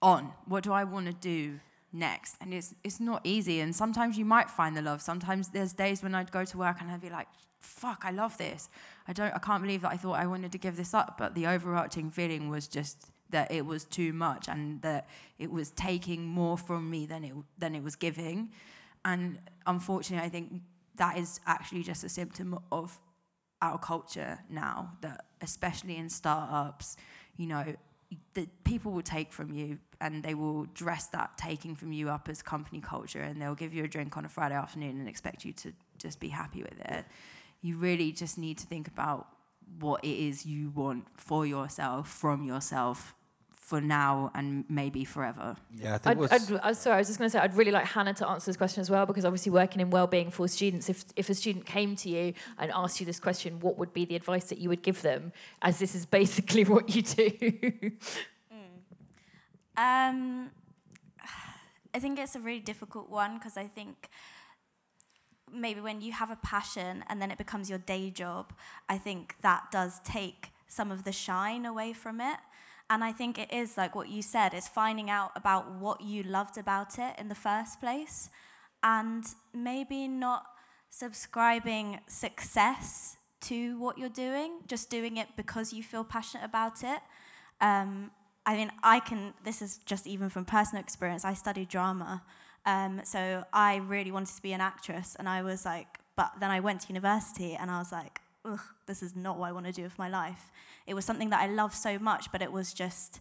on? What do I want to do? Next. And it's it's not easy. And sometimes you might find the love. Sometimes there's days when I'd go to work and I'd be like, fuck, I love this. I don't I can't believe that I thought I wanted to give this up. But the overarching feeling was just that it was too much and that it was taking more from me than it than it was giving. And unfortunately I think that is actually just a symptom of our culture now, that especially in startups, you know, that people will take from you and they will dress that taking from you up as company culture and they'll give you a drink on a Friday afternoon and expect you to just be happy with it. You really just need to think about what it is you want for yourself, from yourself, for now and maybe forever. Yeah, I think I'd, I'd, i sorry, I was just going to say I'd really like Hannah to answer this question as well because obviously working in well-being for students, if if a student came to you and asked you this question, what would be the advice that you would give them? As this is basically what you do. Um, I think it's a really difficult one because I think maybe when you have a passion and then it becomes your day job, I think that does take some of the shine away from it. And I think it is like what you said, is finding out about what you loved about it in the first place. And maybe not subscribing success to what you're doing, just doing it because you feel passionate about it. Um, I mean, I can, this is just even from personal experience, I studied drama. Um, so I really wanted to be an actress, and I was like, but then I went to university and I was like, ugh, this is not what I want to do with my life. It was something that I loved so much, but it was just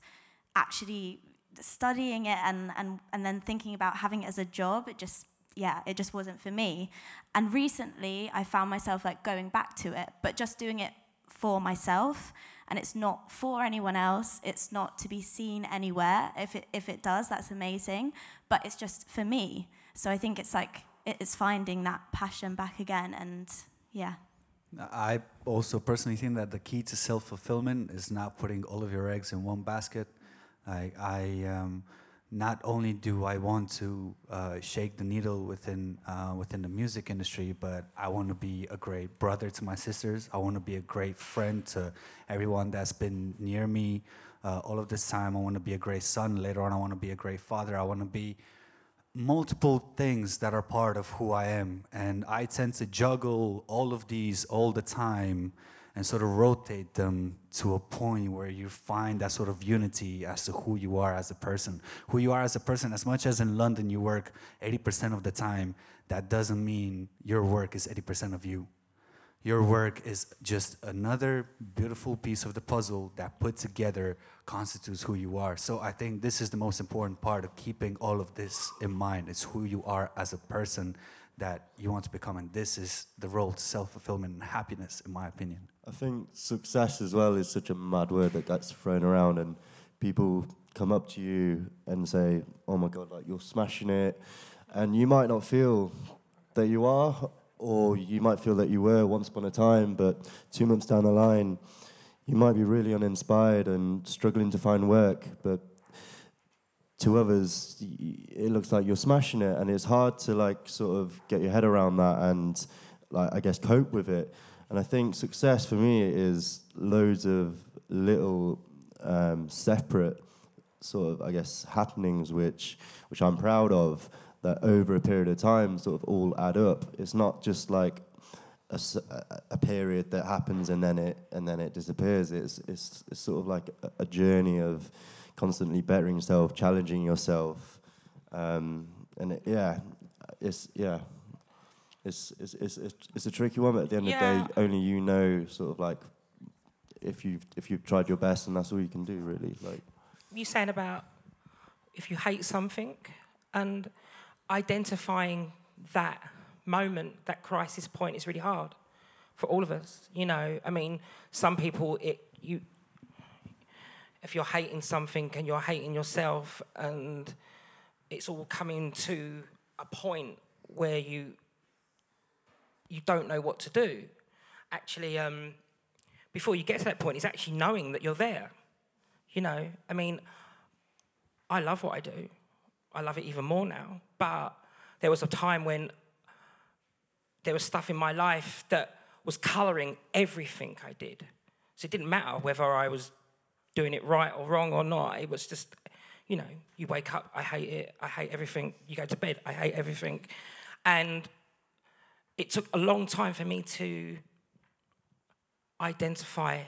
actually studying it and, and, and then thinking about having it as a job, it just, yeah, it just wasn't for me. And recently, I found myself like going back to it, but just doing it for myself. And it's not for anyone else. It's not to be seen anywhere. If it, if it does, that's amazing. But it's just for me. So I think it's like, it's finding that passion back again. And yeah. I also personally think that the key to self-fulfillment is not putting all of your eggs in one basket. I, I um, not only do I want to uh, shake the needle within uh, within the music industry, but I want to be a great brother to my sisters. I want to be a great friend to everyone that's been near me uh, all of this time. I want to be a great son. Later on, I want to be a great father. I want to be multiple things that are part of who I am. And I tend to juggle all of these all the time and sort of rotate them to a point where you find that sort of unity as to who you are as a person. Who you are as a person, as much as in London you work 80% of the time, that doesn't mean your work is 80% of you. Your work is just another beautiful piece of the puzzle that put together constitutes who you are. So I think this is the most important part of keeping all of this in mind. It's who you are as a person that you want to become. And this is the road to self-fulfillment and happiness, in my opinion. I think success as well is such a mad word that gets thrown around and people come up to you and say, oh my God, like you're smashing it. And you might not feel that you are or you might feel that you were once upon a time, but two months down the line, you might be really uninspired and struggling to find work. But to others, it looks like you're smashing it, and it's hard to like sort of get your head around that and like I guess cope with it. And I think success for me is loads of little um, separate sort of I guess happenings which which I'm proud of that over a period of time sort of all add up. It's not just like a, a period that happens and then it and then it disappears. It's it's, it's sort of like a, journey of constantly bettering yourself, challenging yourself, um, and it, yeah, it's yeah, it's it's, it's it's it's a tricky one. But at the end of the day, only you know sort of like if you've if you've tried your best, and that's all you can do really. Like you saying about if you hate something and identifying that moment, that crisis point is really hard for all of us. You know, I mean, some people it you if you're hating something and you're hating yourself and it's all coming to a point where you you don't know what to do. Actually, um, before you get to that point, it's actually knowing that you're there. You know, I mean, I love what I do. I love it even more now. But there was a time when there was stuff in my life that was coloring everything I did. So it didn't matter whether I was doing it right or wrong or not. It was just, you know, you wake up, I hate it, I hate everything. You go to bed, I hate everything. And it took a long time for me to identify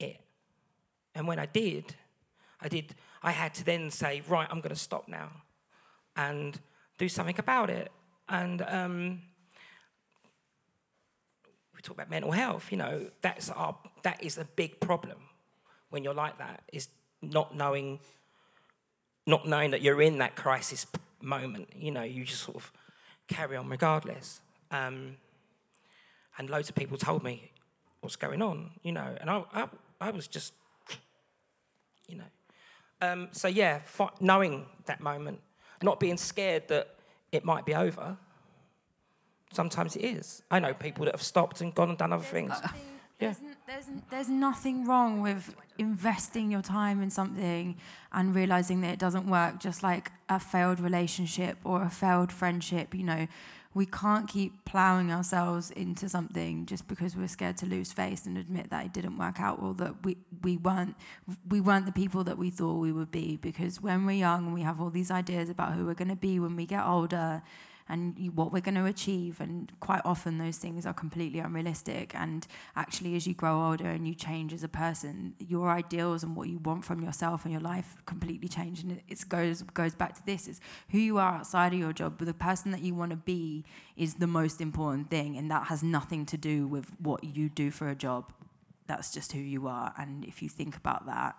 it. And when I did, I did, I had to then say, right, I'm going to stop now and do something about it. And um, we talk about mental health, you know, that's our, that is a big problem when you're like that, is not knowing, not knowing that you're in that crisis moment. You know, you just sort of carry on regardless. Um, and loads of people told me what's going on, you know, and I, I, I was just, you know. Um, so yeah, fi- knowing that moment, not being scared that it might be over. Sometimes it is. I know people that have stopped and gone and done other things. Yeah. There's, there's nothing wrong with investing your time in something and realizing that it doesn't work, just like a failed relationship or a failed friendship. You know, we can't keep plowing ourselves into something just because we're scared to lose face and admit that it didn't work out or that we, we weren't we weren't the people that we thought we would be. Because when we're young, we have all these ideas about who we're going to be when we get older and what we're going to achieve. And quite often, those things are completely unrealistic. And actually, as you grow older and you change as a person, your ideals and what you want from yourself and your life completely change. And it it's goes goes back to this: is who you are outside of your job, but the person that you want to be is the most important thing, and that has nothing to do with what you do for a job. That's just who you are. And if you think about that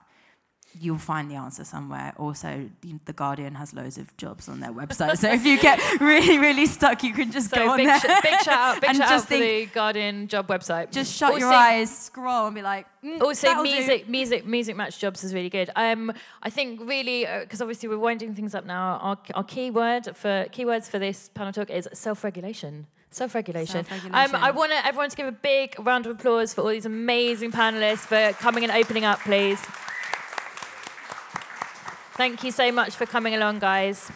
you'll find the answer somewhere. Also, the Guardian has loads of jobs on their website, so if you get really, really stuck, you can just So go on big, there. sh- big shout out, big and shout just out think, the Guardian job website. just shut your eyes, scroll, and be like, mm, also that'll do. music music music match jobs is really good um i think really because obviously we're winding things up now our, our keyword for keywords for this panel talk is self-regulation self-regulation, Self-regulation. Um, i want everyone to give a big round of applause for all these amazing panelists for coming and opening up please thank you so much for coming along guys